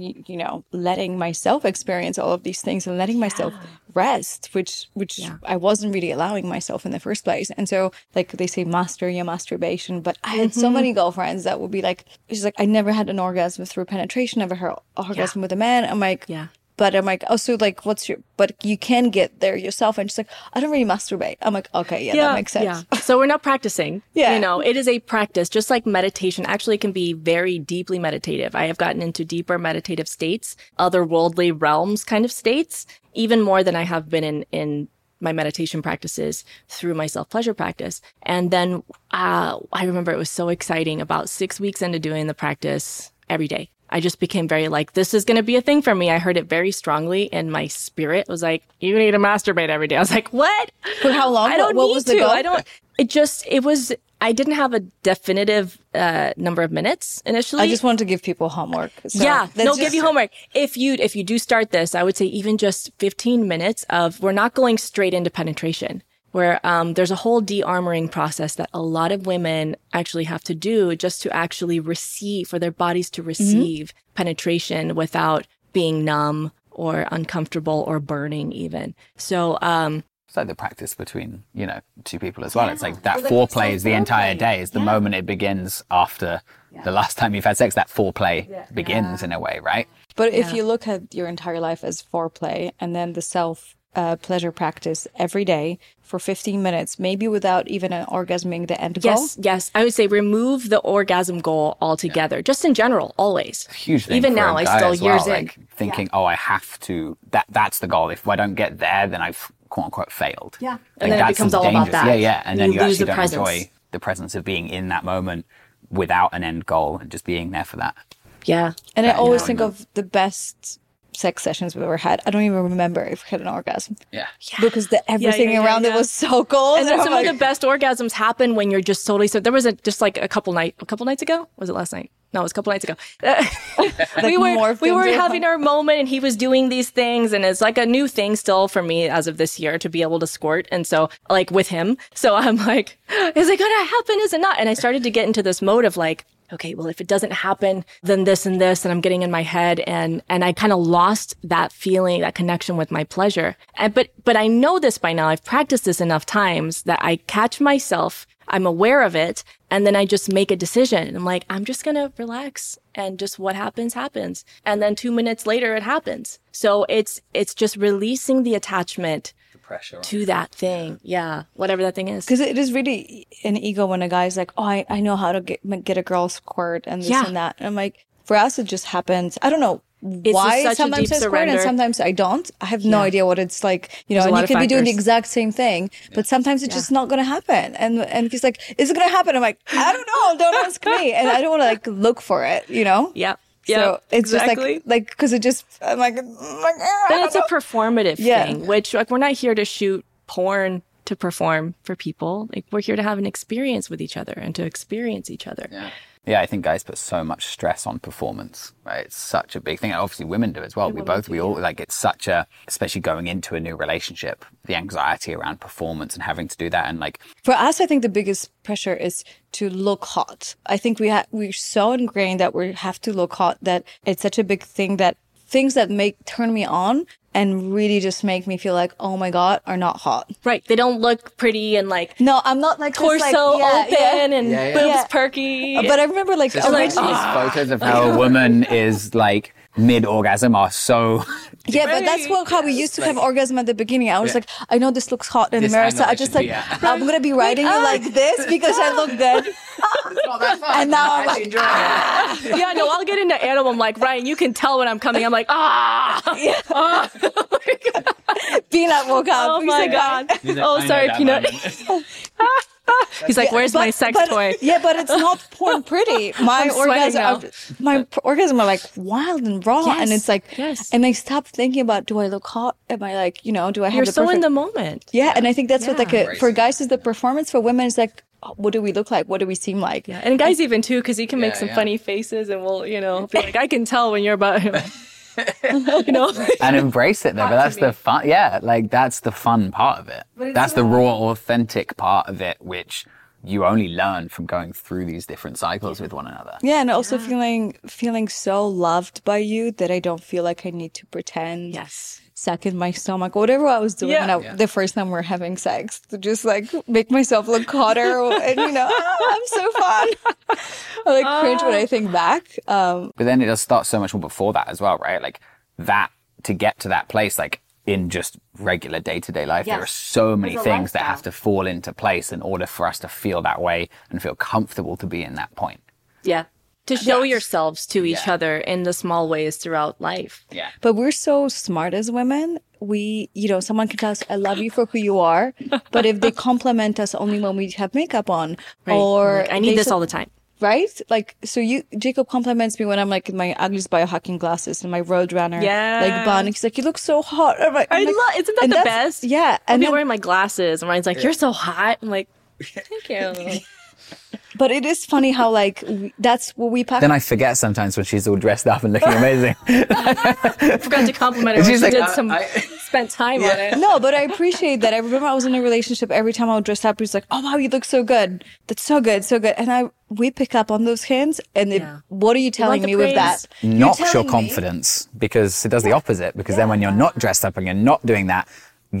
you know, letting myself experience all of these things and letting myself rest, which which I wasn't really allowing myself in the first place. And so, like they say, master your masturbation. But I had Mm-hmm. so many girlfriends that would be like, she's like, I never had an orgasm through penetration, never had an orgasm with a man. I'm like, Yeah. But I'm like, oh, so like, what's your? But you can get there yourself. And she's like, I don't really masturbate. I'm like, okay, yeah, that makes sense. Yeah. So we're not practicing. Yeah. You know, it is a practice, just like meditation actually can be very deeply meditative. I have gotten into deeper meditative states, otherworldly realms kind of states, even more than I have been in, in my meditation practices through my self pleasure practice. And then, uh, I remember it was so exciting about six weeks into doing the practice every day. I just became very like, this is going to be a thing for me. I heard it very strongly and my spirit was like, you need to masturbate every day. I was like, what? For how long? I don't what, what was the to. goal? I don't. It just. It was. I didn't have a definitive uh, number of minutes initially. I just wanted to give people homework. So yeah, no, just- give you homework. If you if you do start this, I would say even just 15 minutes of we're not going straight into penetration. Where um, there's a whole de-armoring process that a lot of women actually have to do just to actually receive for their bodies to receive penetration without being numb or uncomfortable or burning even. So um, It's like the practice between, you know, two people as well. It's like that foreplay is the entire day. Is the moment it begins after the last time you've had sex. That foreplay begins in a way, right? But if you look at your entire life as foreplay and then the self uh, pleasure practice every day for 15 minutes, maybe without even an orgasming the end goal. Yes, yes. I would say remove the orgasm goal altogether, just in general, always. Huge thing. Even for now, a I guy still as well, years in. like thinking, oh, I have to. That that's the goal. If I don't get there, then I've quote unquote failed. Yeah. Like, And then it becomes all about that. Yeah, yeah. And then You you, lose actually the don't presence. enjoy the presence of being in that moment without an end goal and just being there for that. Yeah. And I always think of the best sex sessions we've ever had. I don't even remember if we had an orgasm Yeah. because the everything yeah, around it yeah. was so cool. And then some like- of the best orgasms happen when you're just totally so. There was a just like a couple night, a couple nights ago. Was it last night? No, it was a couple nights ago. we were we were having our moment, and he was doing these things, and it's like a new thing still for me as of this year to be able to squirt. And so, like with him, so I'm like, is it gonna happen? Is it not? And I started to get into this mode of like, okay, well, if it doesn't happen, then this and this, and I'm getting in my head, and and I kind of lost that feeling, that connection with my pleasure. And but but I know this by now. I've practiced this enough times that I catch myself. I'm aware of it, and then I just make a decision. I'm like, I'm just gonna relax, and just what happens happens. And then two minutes later, it happens. So it's it's just releasing the attachment Pressure. to that thing. Yeah, whatever that thing is. Because it is really an ego when a guy's like, "Oh, I, I know how to get get a girl squirt and this Yeah. and that." And I'm like, for us, it just happens. I don't know just why such a sometimes deep I squirt and sometimes I don't. I have no idea what it's like. You know, There's and you of can be doing the exact same thing, but sometimes it's just not going to happen. And and he's like, "Is it going to happen?" I'm like, "I don't know. Don't ask me." And I don't want to like look for it. You know. Yep. So it's exactly. just like like because it just I'm like, I'm like "Ah, then don't it's a performative Yeah. thing, which like we're not here to shoot porn to perform for people. Like we're here to have an experience with each other and to experience each other. Yeah. Yeah, I think guys put so much stress on performance, right? It's such a big thing. And obviously women do as well. we both, we all, like, it's such a, especially going into a new relationship, the anxiety around performance and having to do that. And like, For us, I think the biggest pressure is to look hot. I think we ha- we're so ingrained that we have to look hot that it's such a big thing that things that make turn me on and really just make me feel like, oh my god, are not hot. Right. They don't look pretty and like No, I'm not like torso like, yeah, open yeah. and Yeah, yeah. boobs Yeah. perky. But I remember like Just like originally, these photos of how a woman is like mid orgasm are so. Yeah, but that's what how we used to have orgasm at the beginning. I was Yeah. like, I know this looks hot in the mirror, so I just like be at. I'm gonna be riding you like this because I look good. And now I'm like, yeah, no, I'll get into animal. I'm like, Ryan, you can tell when I'm coming. I'm like, ah. Peanut woke up. Oh my like, god. like, Oh, sorry, Peanut. moment." He's like, where's my But- sex but- toy? Yeah, but it's not porn pretty. My I'm orgasm, now. my p- orgasm are like wild and raw, and it's like, yes. and I stop thinking about, do I look hot? Am I like, you know, do I have You're the so in the moment. Yeah, and I think that's what like a, for guys is the performance. For women, it's like, oh, what do we look like? What do we seem like? Yeah, and guys even too, because he can make some yeah. funny faces, and we'll, you know, be like, I can tell when you're about, you know. and embrace it though. But that's the fun. Yeah, like that's the fun part of it. That's the raw, authentic part of it, which you only learn from going through these different cycles with one another. Yeah, and also feeling feeling so loved by you that I don't feel like I need to pretend. yes. Suck in my stomach, whatever I was doing Yeah. I- Yeah. the first time we are having sex, to just like make myself look hotter, and you know, "Ah, I'm so fun. I like cringe when I think back. Um, But then it does start so much more before that as well, right? Like that to get to that place, like in just regular day to day life, there are so many There's a things that have to fall into place in order for us to feel that way and feel comfortable to be in that point. Yeah. To uh, show Yes. yourselves to each Yeah. other in the small ways throughout life. Yeah. but we're so smart as women. We, you know, someone can tell us, "I love you for who you are," but if they compliment us only when we have makeup on, Right? or Like, I need this say- all the time. right? Like, so you, Jacob compliments me when I'm like in my ugliest biohacking glasses and my Roadrunner, like Yes. bun. He's like, you look so hot. I'm like, I I'm like- love. Isn't that the best? Yeah, I'll and be then- wearing my glasses, and Ryan's like, "You're so hot." I'm like, "Thank you." but it is funny how like that's what we pack. Then I forget sometimes when she's all dressed up and looking amazing. I forgot to compliment her. when She's she like, did uh, some I- spent time on it. no, but I appreciate that. I remember I was in a relationship. Every time I would dress up, he's like, "Oh wow, you look so good. That's so good, so good." And I we pick up on those hints. And it, Yeah. what are you telling the me with that? praise? Knocks your telling me- confidence because it does the opposite. Because then when you're not dressed up and you're not doing that,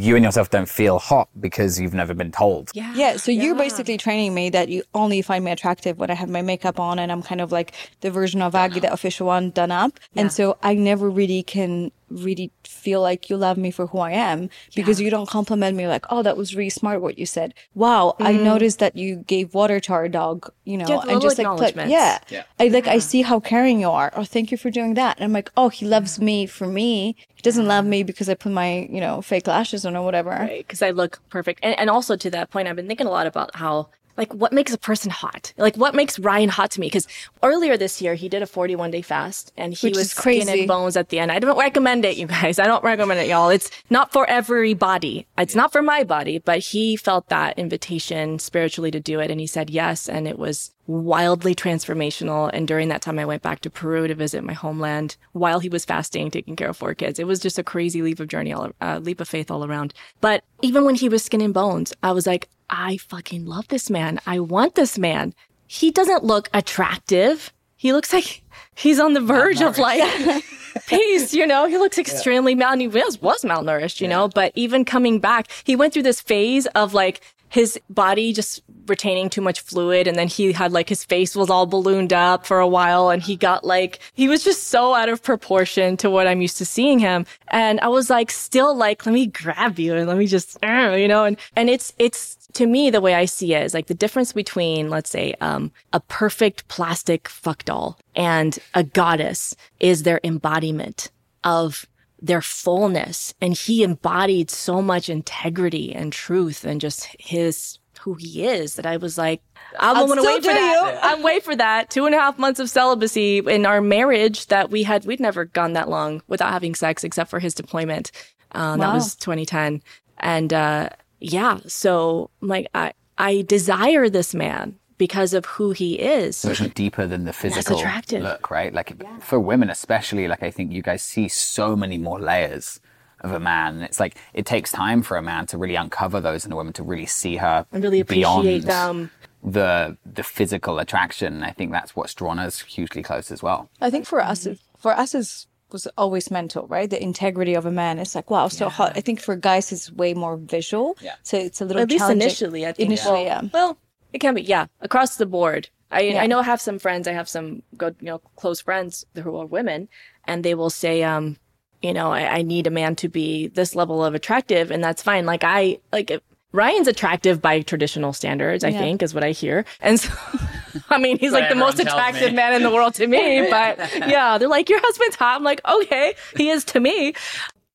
you and yourself don't feel hot because you've never been told. Yeah. Yeah, so you're basically training me that you only find me attractive when I have my makeup on and I'm kind of like the version of Aggie, the official one, done up. And so I never really can really feel like you love me for who I am because you don't compliment me like, oh, that was really smart what you said. Wow, I mm. noticed that you gave water to our dog, you know, Yeah, and just like, put, yeah. Yeah. I like, I see how caring you are. Oh, thank you for doing that. And I'm like, oh, he loves me for me. He doesn't love me because I put my, you know, fake lashes on or whatever. right? Because I look perfect. And, and also to that point, I've been thinking a lot about how, like, what makes a person hot? Like, what makes Ryan hot to me? Because earlier this year, he did a 41 day fast and he Which was is skin crazy. and bones at the end. I don't recommend it, you guys. I don't recommend it, y'all. It's not for everybody. It's not for my body, but he felt that invitation spiritually to do it. And he said yes. And it was wildly transformational. And during that time, I went back to Peru to visit my homeland while he was fasting, taking care of four kids. It was just a crazy leap of journey, all, uh, leap of faith all around. But even when he was skin and bones, I was like, I fucking love this man. I want this man. He doesn't look attractive. He looks like he's on the verge of like peace, you know? He looks extremely mal, and he was, was malnourished, you know? But even coming back, he went through this phase of like his body just retaining too much fluid. And then he had like his face was all ballooned up for a while. And he got like, he was just so out of proportion to what I'm used to seeing him. And I was like, still like, let me grab you and let me just, you know? And, and it's, it's, to me, the way I see it is like the difference between, let's say, um, a perfect plastic fuck doll and a goddess is their embodiment of their fullness. And he embodied so much integrity and truth and just his who he is that I was like, I'm I'll gonna still wait for that. you. I'm wait for that. Two and a half months of celibacy in our marriage that we had, we'd never gone that long without having sex except for his deployment. Um, That was 2010. And, uh, yeah, so like, I, I desire this man because of who he is. so much deeper than the physical attractive. look, right? Like for women, especially, like I think you guys see so many more layers of a man. And it's like it takes time for a man to really uncover those in a woman to really see her And really beyond appreciate them. the the physical attraction. I think that's what's drawn us hugely close as well. I think for us, it- for us, is was always mental, right? The integrity of a man. It's like, wow, so hot. I think for guys, it's way more visual. Yeah. So it's a little At least initially, I think. Initially, well, yeah. Well, It can be, yeah, across the board. I Yeah. I know I have some friends. I have some good, you know, close friends who are women, and they will say, um, you know, I, I need a man to be this level of attractive, and that's fine. Like I like Ryan's attractive by traditional standards. I Yeah. think is what I hear, and so. I mean, he's like the most attractive man in the world to me, but yeah, they're like, your husband's hot. I'm like, okay, he is to me.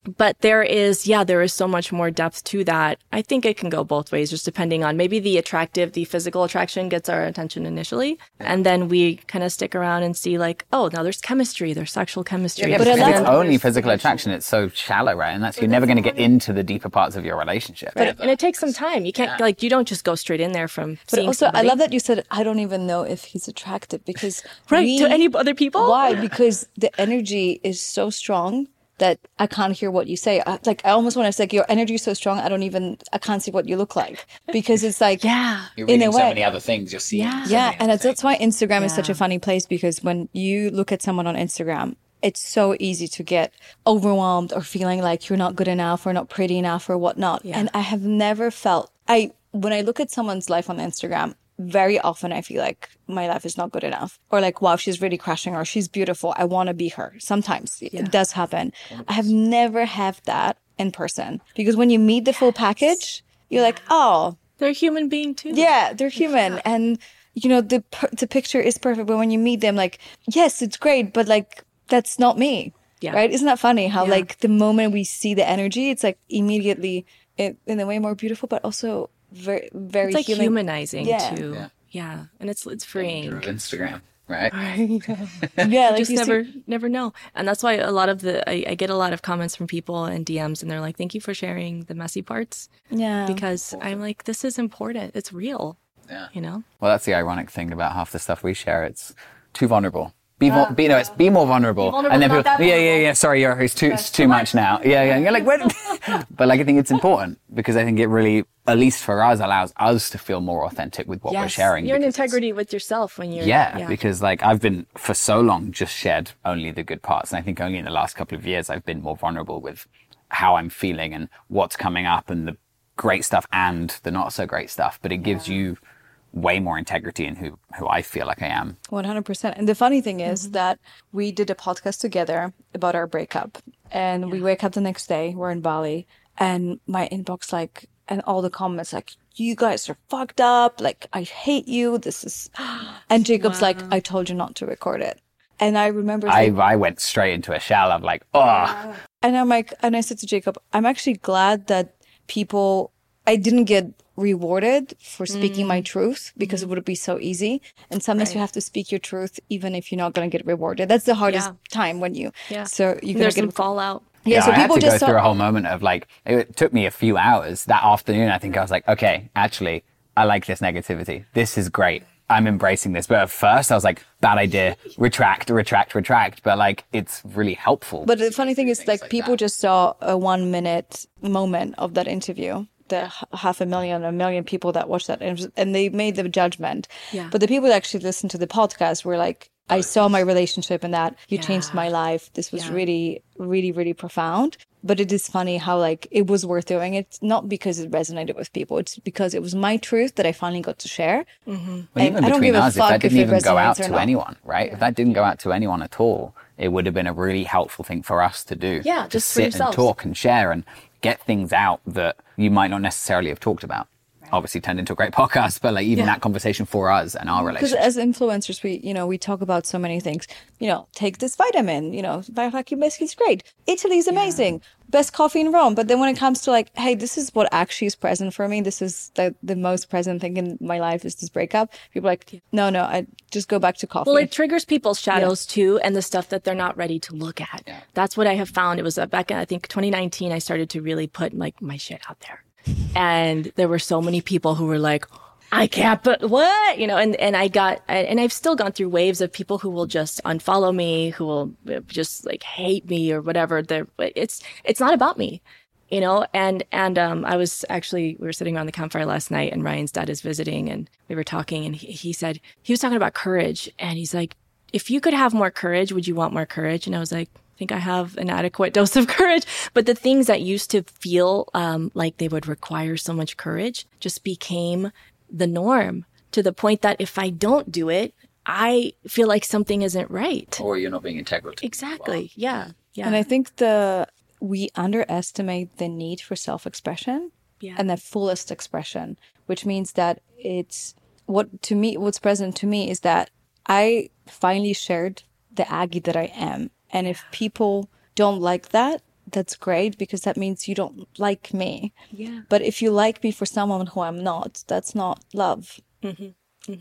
But there is, yeah, there is so much more depth to that. I think it can go both ways, just depending on maybe the attractive, the physical attraction gets our attention initially. And then we kind of stick around and see like, oh, now there's chemistry, there's sexual chemistry. Yeah, But but if like- it's only physical attraction, it's so shallow, right? And that's you're never going to get into the deeper parts of your relationship. But, and it takes some time. You can't, like, you don't just go straight in there from But seeing also, I love that you said, I don't even know if he's attractive because. Right, we- to any other people? Why? Because the energy is so strong that I can't hear what you say. I, like, I almost want to say, like, your energy is so strong, I don't even, I can't see what you look like. Because it's like, Yeah. You're in reading a so way. many other things. You're seeing. Yeah. so yeah. many And that's, that's why Instagram is such a funny place because when you look at someone on Instagram, it's so easy to get overwhelmed or feeling like you're not good enough or not pretty enough or whatnot. Yeah. And I have never felt I when I look at someone's life on Instagram, very often I feel like my life is not good enough. Or like, wow, she's really crushing or she's beautiful. I want to be her. Sometimes it does happen. I have never had that in person. Because when you meet the full package, you're like, oh, They're a human being too. yeah, they're human, and you know the the picture is perfect. But when you meet them, like, yes, it's great, but like that's not me, Yeah. right? Isn't that funny? How Yeah. like the moment we see the energy, it's like immediately in, in a way more beautiful, but also very very It's like healing. humanizing Yeah. too. Yeah. Yeah. And it's, it's through freeing. Instagram, right? Yeah, like just you see- never never know and that's why a lot of the I, I get a lot of comments from people and dms and they're like thank you for sharing the messy parts yeah, because i'm like this is important it's real Yeah. you know Well, that's the ironic thing about half the stuff we share. It's too vulnerable. Be, vul- oh. be no, it's be more vulnerable. vulnerable, and then people, yeah, yeah, yeah. Sorry, you're, it's too, it's too much now. Yeah, yeah. And you're like, but like, I think it's important because I think it really, at least for us, allows us to feel more authentic with what we're sharing. you're in integrity with yourself when you're Yeah, because like I've been for so long just shared only the good parts. And I think only in the last couple of years I've been more vulnerable with how I'm feeling and what's coming up and the great stuff and the not so great stuff. But it gives you way more integrity in who, who I feel like I am. One hundred percent. And the funny thing is mm-hmm. that we did a podcast together about our breakup, and we wake up the next day. We're in Bali, and my inbox like, and all the comments like, "You guys are fucked up. Like, I hate you. This is," and Jacob's like, "I told you not to record it." And I remember, I, saying- I went straight into a shell of like, oh, and I'm like, and I said to Jacob, I'm actually glad that people, I didn't get rewarded for speaking my mm. truth because it mm-hmm. would be so easy. And sometimes you have to speak your truth even if you're not going to get rewarded. That's the hardest Yeah. time when you, yeah so you're going there's to some get, fallout yeah, so I had people to just go through a whole moment of like, it took me a few hours that afternoon. I think I was like, okay, actually, I like this negativity. This is great. I'm embracing this. But at first I was like, bad idea, retract, retract, retract. But like, it's really helpful. but the funny thing is like, like people that. just saw a one minute moment of that interview. The half a million, a million people that watched that, and and they made the judgment. Yeah. But the people that actually listened to the podcast were like, I saw my relationship in that. You changed my life. This was Yeah. really, really, really profound. But it is funny how like it was worth doing. It's not because it resonated with people. It's because it was my truth that I finally got to share. Mm-hmm. Well, even I don't between give a us, if fuck that didn't it even go out to anyone, right? If that didn't go out to anyone at all, it would have been a really helpful thing for us to do. Yeah, to just for sit and talk and share and get things out that you might not necessarily have talked about. Obviously, turned into a great podcast, but like even Yeah. that conversation for us and our relationship. Because as influencers, we you know we talk about so many things. You know, take this vitamin. You know, Vacuum Biscuit is great. Italy's amazing. Best coffee in Rome. But then when it comes to like, hey, this is what actually is present for me. This is the the most present thing in my life is this breakup. People are like, no, no, I just go back to coffee. Well, it triggers people's shadows too, and the stuff that they're not ready to look at. That's what I have found. It was uh, back in I think 2019. I started to really put like my shit out there, and there were so many people who were like, "I can't," but what? You know, and and I got and I've still gone through waves of people who will just unfollow me, who will just like hate me or whatever. It's it's not about me you know? And and um i was actually we were sitting around the campfire last night and ryan's dad is visiting and we were talking and he, he said he was talking about courage and he's like if you could have more courage would you want more courage? And i was like think I have an adequate dose of courage, but the things that used to feel um, like they would require so much courage just became the norm to the point that if I don't do it, I feel like something isn't right. Or you're not being integral. to Exactly. Yeah. Yeah. And I think the we underestimate the need for self-expression Yeah. and the fullest expression, which means that it's what to me what's present to me is that I finally shared the Aggie that I am. And if people don't like that, that's great because that means you don't like me. Yeah. But if you like me for someone who I'm not, that's not love. Mm-hmm.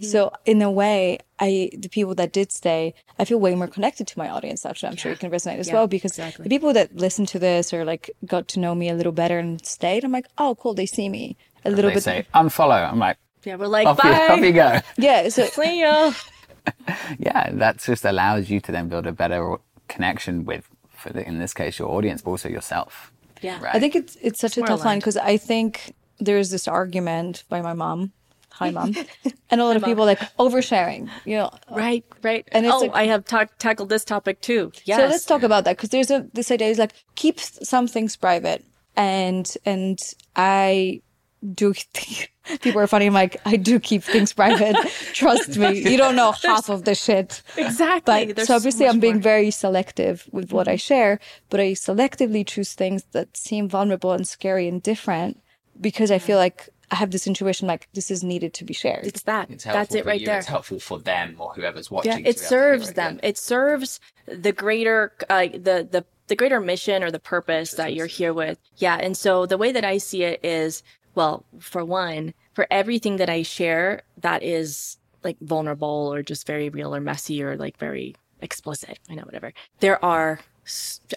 So in a way, I the people that did stay, I feel way more connected to my audience. Actually, I'm sure you can resonate as Yeah, well because exactly. the people that listen to this or like got to know me a little better and stayed, I'm like, oh, cool, they see me a little They bit. say unfollow. I'm like, yeah. We're like, off you, bye. off you go. Yeah, so See ya. yeah, that just allows you to then build a better connection with, for the, in this case, your audience, but also yourself. Yeah. Right. I think it's it's such a more tough line because I think there's this argument by my mom, hi mom, and a lot of people like oversharing. You know, Right. Right. And it's oh, like- I have ta- tackled this topic too. Yes. So let's talk about that because there's a this idea is like keep some things private, and and I do think people are funny. I'm like I do keep things private. Trust me, you don't know half of the shit. Exactly. But There's so obviously much I'm being more. very selective with what I share, but I selectively choose things that seem vulnerable and scary and different because I feel like I have this intuition like this is needed to be shared. It's that. It's helpful That's it for right you, there. It's helpful for them or whoever's watching. Yeah, it be able to hear serves them. again. It serves the greater, uh, the the the greater mission or the purpose that you're here with. Yeah, and so the way that I see it is, well, for one, for everything that I share that is like vulnerable or just very real or messy or like very explicit. I know, whatever. There are.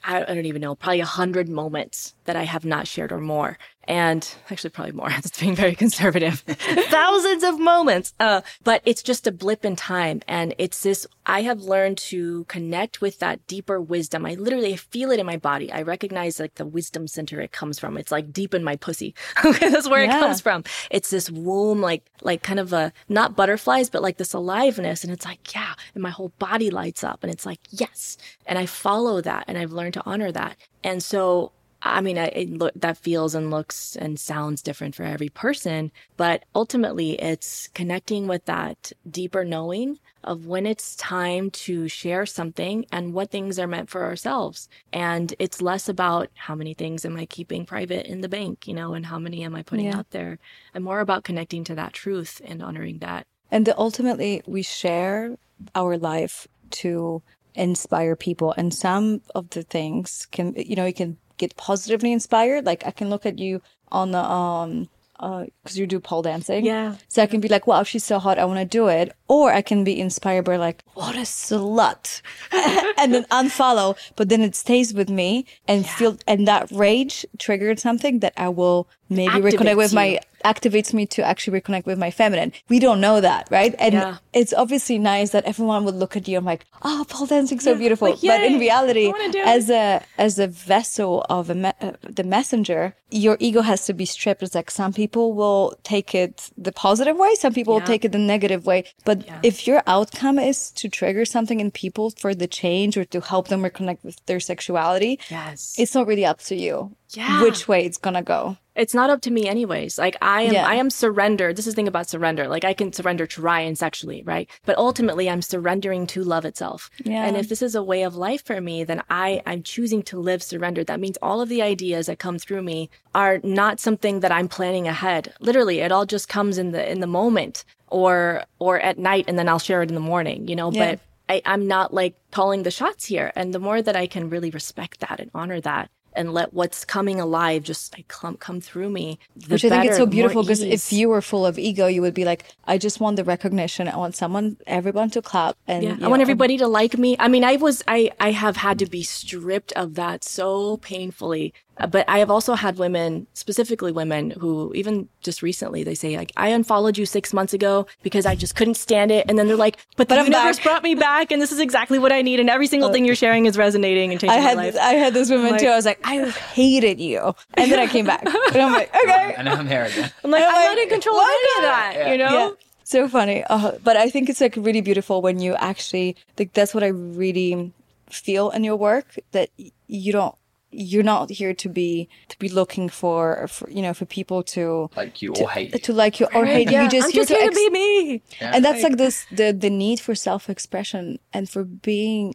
I don't even know, probably a hundred moments that I have not shared or more. And actually probably more. That's being very conservative. Thousands of moments. Uh, but it's just a blip in time. And it's this, I have learned to connect with that deeper wisdom. I literally feel it in my body. I recognize like the wisdom center it comes from. It's like deep in my pussy. Okay. That's where Yeah. it comes from. It's this womb, like, like kind of a, not butterflies, but like this aliveness. And it's like, yeah. And my whole body lights up and it's like, yes. And I follow that and I've learned to honor that. And so I mean, I- it look, that feels and looks and sounds different for every person, but ultimately it's connecting with that deeper knowing of when it's time to share something and what things are meant for ourselves. And it's less about how many things am I keeping private in the bank, you know, and how many am I putting Yeah. out there, and more about connecting to that truth and honoring that. And ultimately, we share our life to inspire people. And some of the things can, you know, you can get positively inspired. Like I can look at you on the, um, uh because you do pole dancing. Yeah. So I can be like, wow, she's so hot. I want to do it. Or I can be inspired by like, what a slut. and then unfollow. But then it stays with me and feel, and that rage triggered something that I will maybe reconnect with Activates my, activates me to actually reconnect with my feminine. We don't know that, right? And Yeah. it's obviously nice that everyone would look at you and like, oh, pole dancing so beautiful. like, but in reality, I wanna do it. as a as a vessel of a me- uh, the messenger, your ego has to be stripped. It's like some people will take it the positive way, some people will take it the negative way. But if your outcome is to trigger something in people for the change or to help them reconnect with their sexuality, Yes. it's not really up to you Yeah. which way it's gonna go. it's not up to me anyways. Like I am, Yeah. I am surrendered. This is the thing about surrender. Like I can surrender to Ryan sexually, right? But ultimately I'm surrendering to love itself. Yeah. And if this is a way of life for me, then I, I'm choosing to live surrendered. That means all of the ideas that come through me are not something that I'm planning ahead. Literally, it all just comes in the, in the moment or, or at night and then I'll share it in the morning, you know, Yeah. but I, I'm not like calling the shots here. And the more that I can really respect that and honor that and let what's coming alive just like come, come through me, Which I think it's so beautiful because if you were full of ego, you would be like, I just want the recognition. I want someone, everyone to clap. And yeah, I want know, everybody to like me. I mean, I was, I, I have had to be stripped of that so painfully. Uh, But I have also had women, specifically women, who even just recently they say like, I unfollowed you six months ago because I just couldn't stand it, and then they're like, but the But I'm universe back. brought me back, and this is exactly what I need, and every single thing you're sharing is resonating and changing I my life. I had those women too. I was like, I hated you, and then I came back, and I'm like, okay, And I'm here again. I'm like, I'm I'm like, not in control of any of that, you know? yeah, so funny. Uh, but I think it's like really beautiful when you actually like. That's what I really feel in your work that you don't you're not here to be to be looking for, for you know for people to Like you or hate you. to like you or hate you. Yeah, You're just I'm here just here to ex- be me. and that's like this the the need for self-expression and for being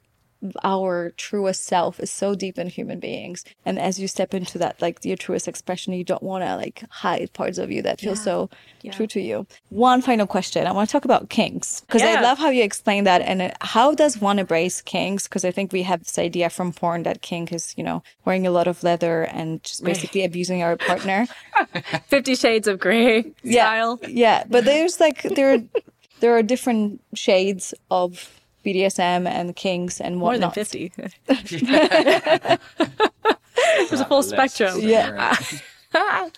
our truest self is so deep in human beings. And as you step into that like your truest expression you don't want to like hide parts of you that feel so true to you. One final question. I want to talk about kinks because i love how you explain that. And uh, how does one embrace kinks? Because i think we have this idea from porn that kink is you know wearing a lot of leather and just basically abusing our partner. Fifty Shades of Grey style. yeah, but there's like there there are different shades of BDSM and kinks and whatnot. More than whatnot. fifty. There's a full spectrum. Yeah. I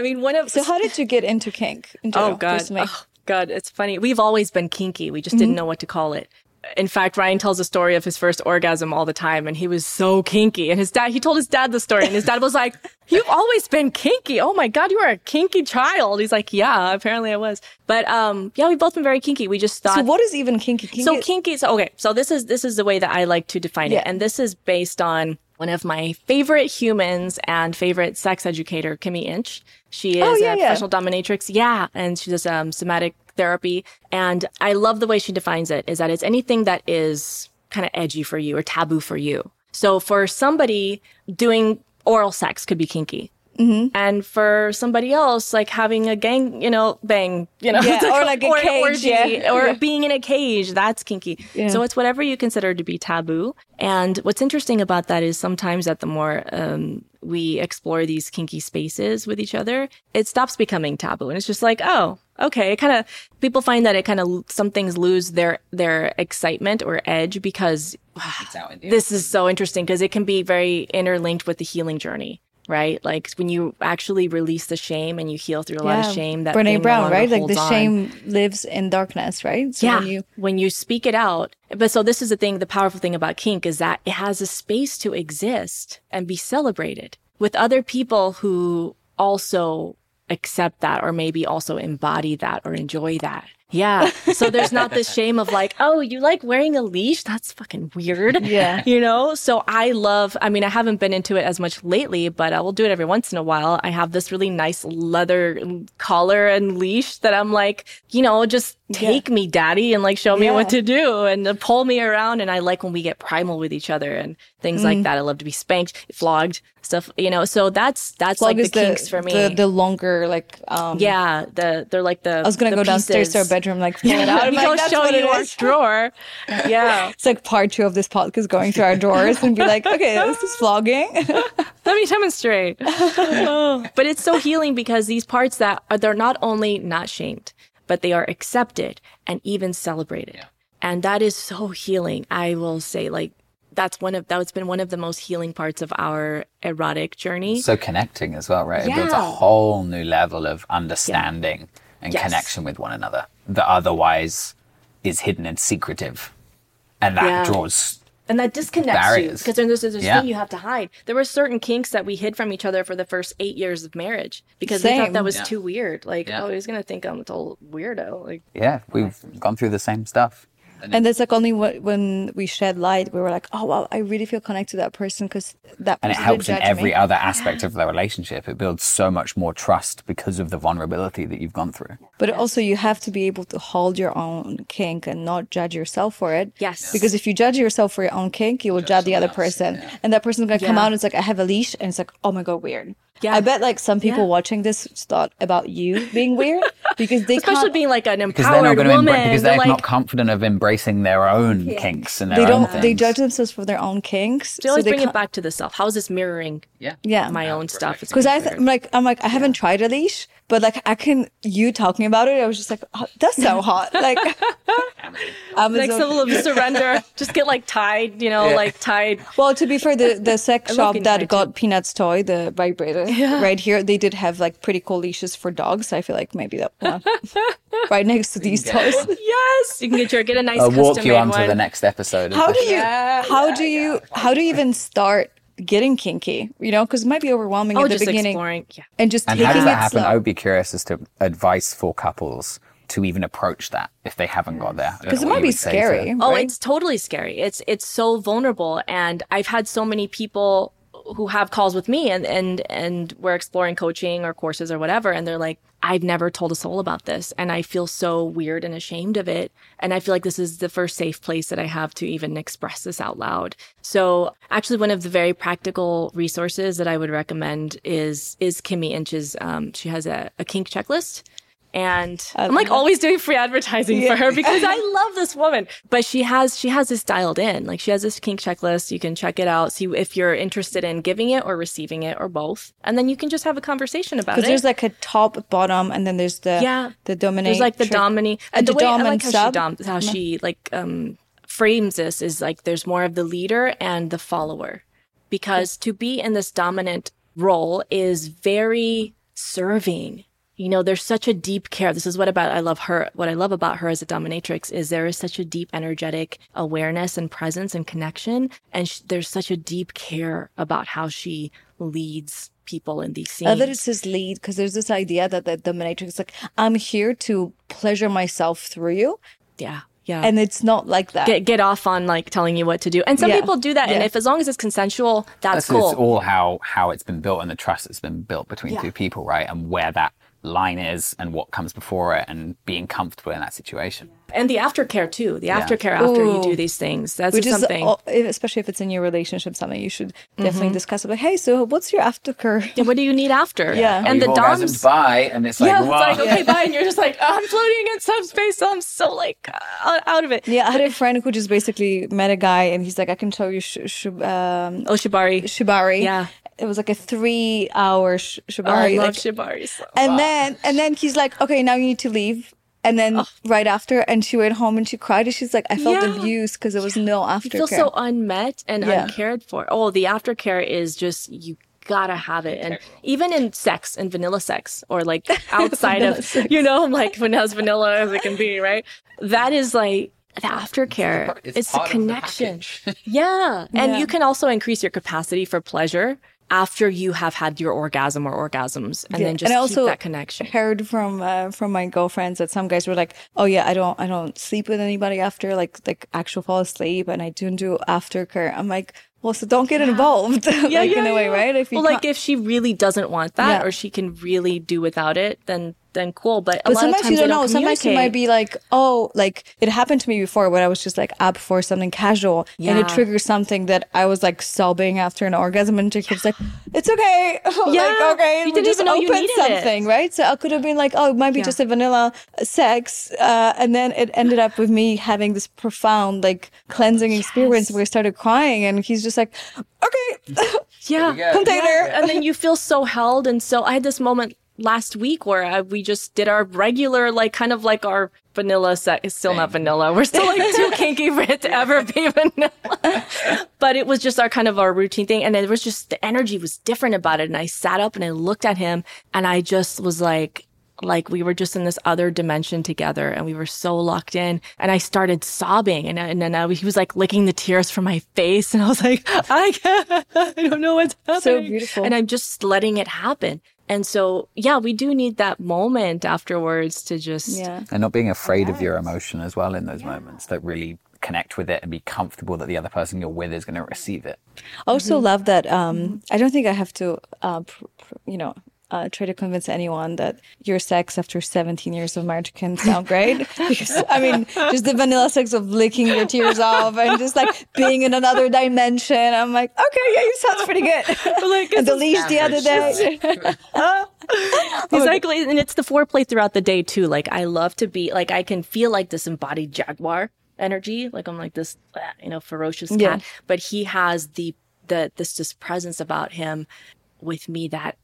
mean, one of So how did you get into kink? in oh, general, Oh God. personally? Oh God, it's funny. We've always been kinky. We just didn't mm-hmm. know what to call it. In fact, Ryan tells a story of his first orgasm all the time, and he was so kinky. And his dad, he told his dad the story, and his dad was like, "You've always been kinky. Oh my God, you are a kinky child." He's like, "Yeah, apparently I was." But um, yeah, we've both been very kinky. We just thought So what is even kinky? kinky so kinky. So okay. So this is this is the way that I like to define Yeah. it, and this is based on one of my favorite humans and favorite sex educator, Kimmy Inch. She is Oh, yeah, a yeah. professional dominatrix. Yeah, and she does um, somatic therapy, and I love the way she defines it. Is that it's anything that is kind of edgy for you or taboo for you. So for somebody doing oral sex could be kinky. Mm-hmm. And for somebody else, like having a gang, you know, bang, you know, Yeah, or like a an cage, orgy, yeah. or Yeah. being in a cage, that's kinky. So it's whatever you consider to be taboo. And what's interesting about that is sometimes that the more um, we explore these kinky spaces with each other, it stops becoming taboo, and it's just like, oh, okay. It kind of people find that it kind of some things lose their their excitement or edge because It's out in the this is so interesting because it can be very interlinked with the healing journey. Right, like when you actually release the shame and you heal through a lot of shame. That Brene thing no Brown, right? Like holds the on. shame lives in darkness, right? So yeah. when you when you speak it out. But so this is the thing, the powerful thing about kink is that it has a space to exist and be celebrated with other people who also accept that or maybe also embody that or enjoy that. Yeah. So there's not this shame of like, oh, you like wearing a leash? That's fucking weird. Yeah. You know? So I love, I mean, I haven't been into it as much lately, but I will do it every once in a while. I have this really nice leather collar and leash that I'm like, you know, just take me, daddy, and like show me Yeah. what to do and pull me around. And I like when we get primal with each other and things Mm. like that. I love to be spanked, flogged, stuff, you know? So that's, that's plug like the the, kinks for me. the the longer like um yeah. The, they're like the, I was gonna the go downstairs to our bedroom, like pull it out. I'm I'll like, show you it our drawer. Yeah. It's like part two of this podcast going through our drawers and be like, okay, this is vlogging. Let me demonstrate. Oh. But it's so healing because these parts that are, they're not only not shamed, but they are accepted and even celebrated. And that is so healing. I will say like that's one of that's been one of the most healing parts of our erotic journey. so connecting as well, right? It builds a whole new level of understanding and Yes. connection with one another that otherwise is hidden and secretive. And that Yeah. draws and that disconnects you Barriers. because there's this Yeah. thing you have to hide. There were certain kinks that we hid from each other for the first eight years of marriage because we thought that was Yeah. too weird. Like, Yeah. oh, he's gonna think I'm a total weirdo. Like, yeah, we've gone through the same stuff. And it's like only wh- when we shed light, we were like, oh wow, I really feel connected to that person because that And it helps in every me. other aspect of the relationship. It builds so much more trust because of the vulnerability that you've gone through. But also, you have to be able to hold your own kink and not judge yourself for it. Yes. Because if you judge yourself for your own kink, you will judge the other else, person. yeah. And that person's going to come out and it's like, I have a leash. And it's like, oh my God, weird. Yeah. I bet like some people Yeah. watching this thought about you being weird because they especially can't, being like an Because they're not empowered going to woman. embrace, because they're they're like, not confident of embracing their own kinks and their they don't, they things. judge themselves for their own kinks. They always so they bring it can't- back to the self. How is this mirroring Yeah. Yeah. my own stuff? Because I th- I'm like, I'm like, I haven't tried a leash, but like, I can. You talking about it, I was just like, oh, that's so hot. Like, Amazon. like symbol of surrender. Just get like tied, you know, like tied. Well, to be fair, the, the sex shop that tied got Peanuts toy, the vibrator, right here, they did have like pretty cool leashes for dogs. I feel like maybe that one right next to these toys. Yes, you can get your get a nice. I'll walk you custom-made on to the next episode. How do you? Yeah, how do you? How do you even start getting kinky? You know, because it might be overwhelming Oh, at the just beginning, exploring. Yeah. and just And taking how does that it happen? slow. I would be curious as to advice for couples to even approach that if they haven't got there. Because it might be scary. Oh, right? it's totally scary. It's it's so vulnerable, and I've had so many people who have calls with me and and and we're exploring coaching or courses or whatever and they're like I've never told a soul about this and I feel so weird and ashamed of it and I feel like this is the first safe place that I have to even express this out loud. So actually one of the very practical resources that I would recommend is is Kimmy Inch's um, she has a, a kink checklist and I'm like always doing free advertising for her because I love this woman. But she has she has this dialed in. Like she has this kink checklist. You can check it out, see if you're interested in giving it or receiving it or both, and then you can just have a conversation about it. Because there's like a top, bottom, and then there's the yeah the dominate. There's like the domini and the the way I like how sub. she dom how she like um frames this is like there's more of the leader and the follower because to be in this dominant role is very serving you know there's such a deep care this is what about i love her what i love about her as a dominatrix is there is such a deep energetic awareness and presence and connection and sh- there's such a deep care about how she leads people in these scenes I love that it says lead because there's this idea that the dominatrix is like I'm here to pleasure myself through you, yeah yeah and it's not like that. get get off on like telling you what to do. And some Yeah. people do that, and if as long as it's consensual, that's That's cool. it's all how how it's been built and the trust that's been built between two people, right? And where that line is and what comes before it and being comfortable in that situation. And the aftercare too. The aftercare after you do these things. That's which something. all- especially if it's in your relationship, something you should definitely discuss. Like, hey, so what's your aftercare? Yeah, what do you need after? Yeah. and the We've orgasmed doms. by, and it's like, Yeah, wow. it's like okay, bye, and you're just like I'm floating in subspace. So I'm so like uh, out of it. Yeah, I had a friend who just basically met a guy, and he's like, I can show you sh- sh- um, Oh, Shibari. shibari. Yeah. it was like a three-hour sh- Oh, I shibari. love like- Shibari. So and then and then he's like, okay, now you need to leave. And then right after, and she went home and she cried. And she's like, I felt Yeah. abused because there was no aftercare. you feel so unmet and Yeah. uncared for. Oh, the aftercare is just you gotta have it, and even in sex and vanilla sex, or like outside of you know, like vanilla as vanilla as it can be, right? That is like the aftercare. It's It's, the part of the connection. package. yeah, and Yeah. you can also increase your capacity for pleasure after you have had your orgasm or orgasms, and Yeah. then just and I keep also that connection. heard from uh, from my girlfriends that some guys were like, "Oh yeah, I don't I don't sleep with anybody after like like actual fall asleep, and I don't do aftercare." I'm like, well, so don't get involved, like in a way, right? If you well, like can't- if she really doesn't want that, Yeah. or she can really do without it, then then cool. But, a But lot of sometimes times you they don't know. Sometimes you might be like, oh, like it happened to me before when I was just like up for something casual and it triggers something that I was like sobbing after an orgasm and Jacob's like, it's okay. like, Yeah. okay. You didn't just even know you opened it. something, right? So I could have been like, oh, it might be Yeah. just a vanilla sex. Uh, and then it ended up with me having this profound like cleansing experience where I started crying and he's just like, okay, yeah. go. container. and then you feel so held and so i had this moment last week where I, we just did our regular like kind of like our vanilla set. It's still not vanilla. We're still like too kinky for it to ever be vanilla. But it was just our kind of our routine thing. And it was just the energy was different about it. And i sat up and i looked at him and i just was like like we were just in this other dimension together and we were so locked in. And I started sobbing and, and then I, he was like licking the tears from my face. And I was like, I can't, I don't know what's happening. beautiful. And I'm just letting it happen. And so, yeah, we do need that moment afterwards to just, Yeah. and not being afraid of your emotion as well in those moments that really connect with it and be comfortable that the other person you're with is going to receive it I also Mm-hmm. love that. Um, I don't think I have to, uh, pr- pr- you know, uh, try to convince anyone that your sex after 17 years of marriage can sound great. because, I mean, just the vanilla sex of licking your tears off and just like being in another dimension. I'm like, okay, yeah, you sounds pretty good. like, and the leash the other day. exactly. And it's the foreplay throughout the day too. Like I love to be like I can feel like this embodied jaguar energy. Like I'm like this, uh, you know, ferocious cat. Yeah. But he has the the this just presence about him with me that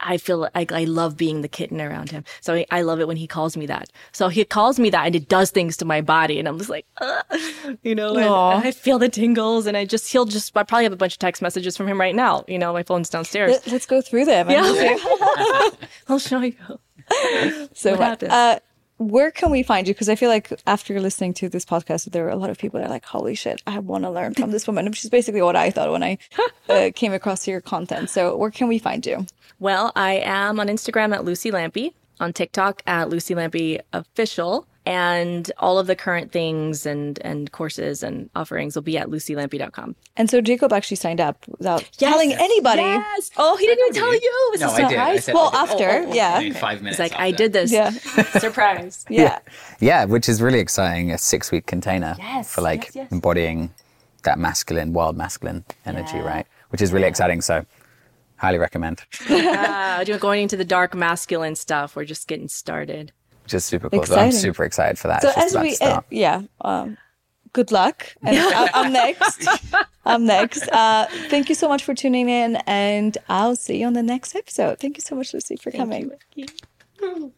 I feel like I love being the kitten around him. So I, I love it when he calls me that. So he calls me that and it does things to my body. And I'm just like, uh, you know, and Aw. I feel the tingles and I just, he'll just, I probably have a bunch of text messages from him right now. You know, my phone's downstairs. Let- Let's go through them. Yeah. I'll show you. So What happened? Uh, where can we find you? Because I feel like after listening to this podcast, there are a lot of people that are like, "Holy shit, I want to learn from this woman," which is basically what I thought when I uh, came across your content. So where can we find you? Well, I am on Instagram at Luci Lampe, on TikTok at Luci Lampe Official, And all of the current things and, and courses and offerings will be at lucilampe.com. And so Jacob actually signed up without telling anybody. Yes. Oh, he didn't even tell you. Was No, this I did. I said- Well, I did. after, oh, oh, oh. yeah. I mean, five minutes. It's like, I after. did this. Yeah. Surprise. Yeah. Yeah, which is really exciting. A six week container Yes, for like yes, yes. embodying that masculine, wild masculine energy, right? Which is really exciting. So, highly recommend. Uh, doing- going into the dark masculine stuff. We're just getting started. Just super cool. So I'm super excited for that. So as we, uh, yeah, um, good luck. And I- I'm next. I'm next. Uh, thank you so much for tuning in, and I'll see you on the next episode. Thank you so much, Luci, for coming. you.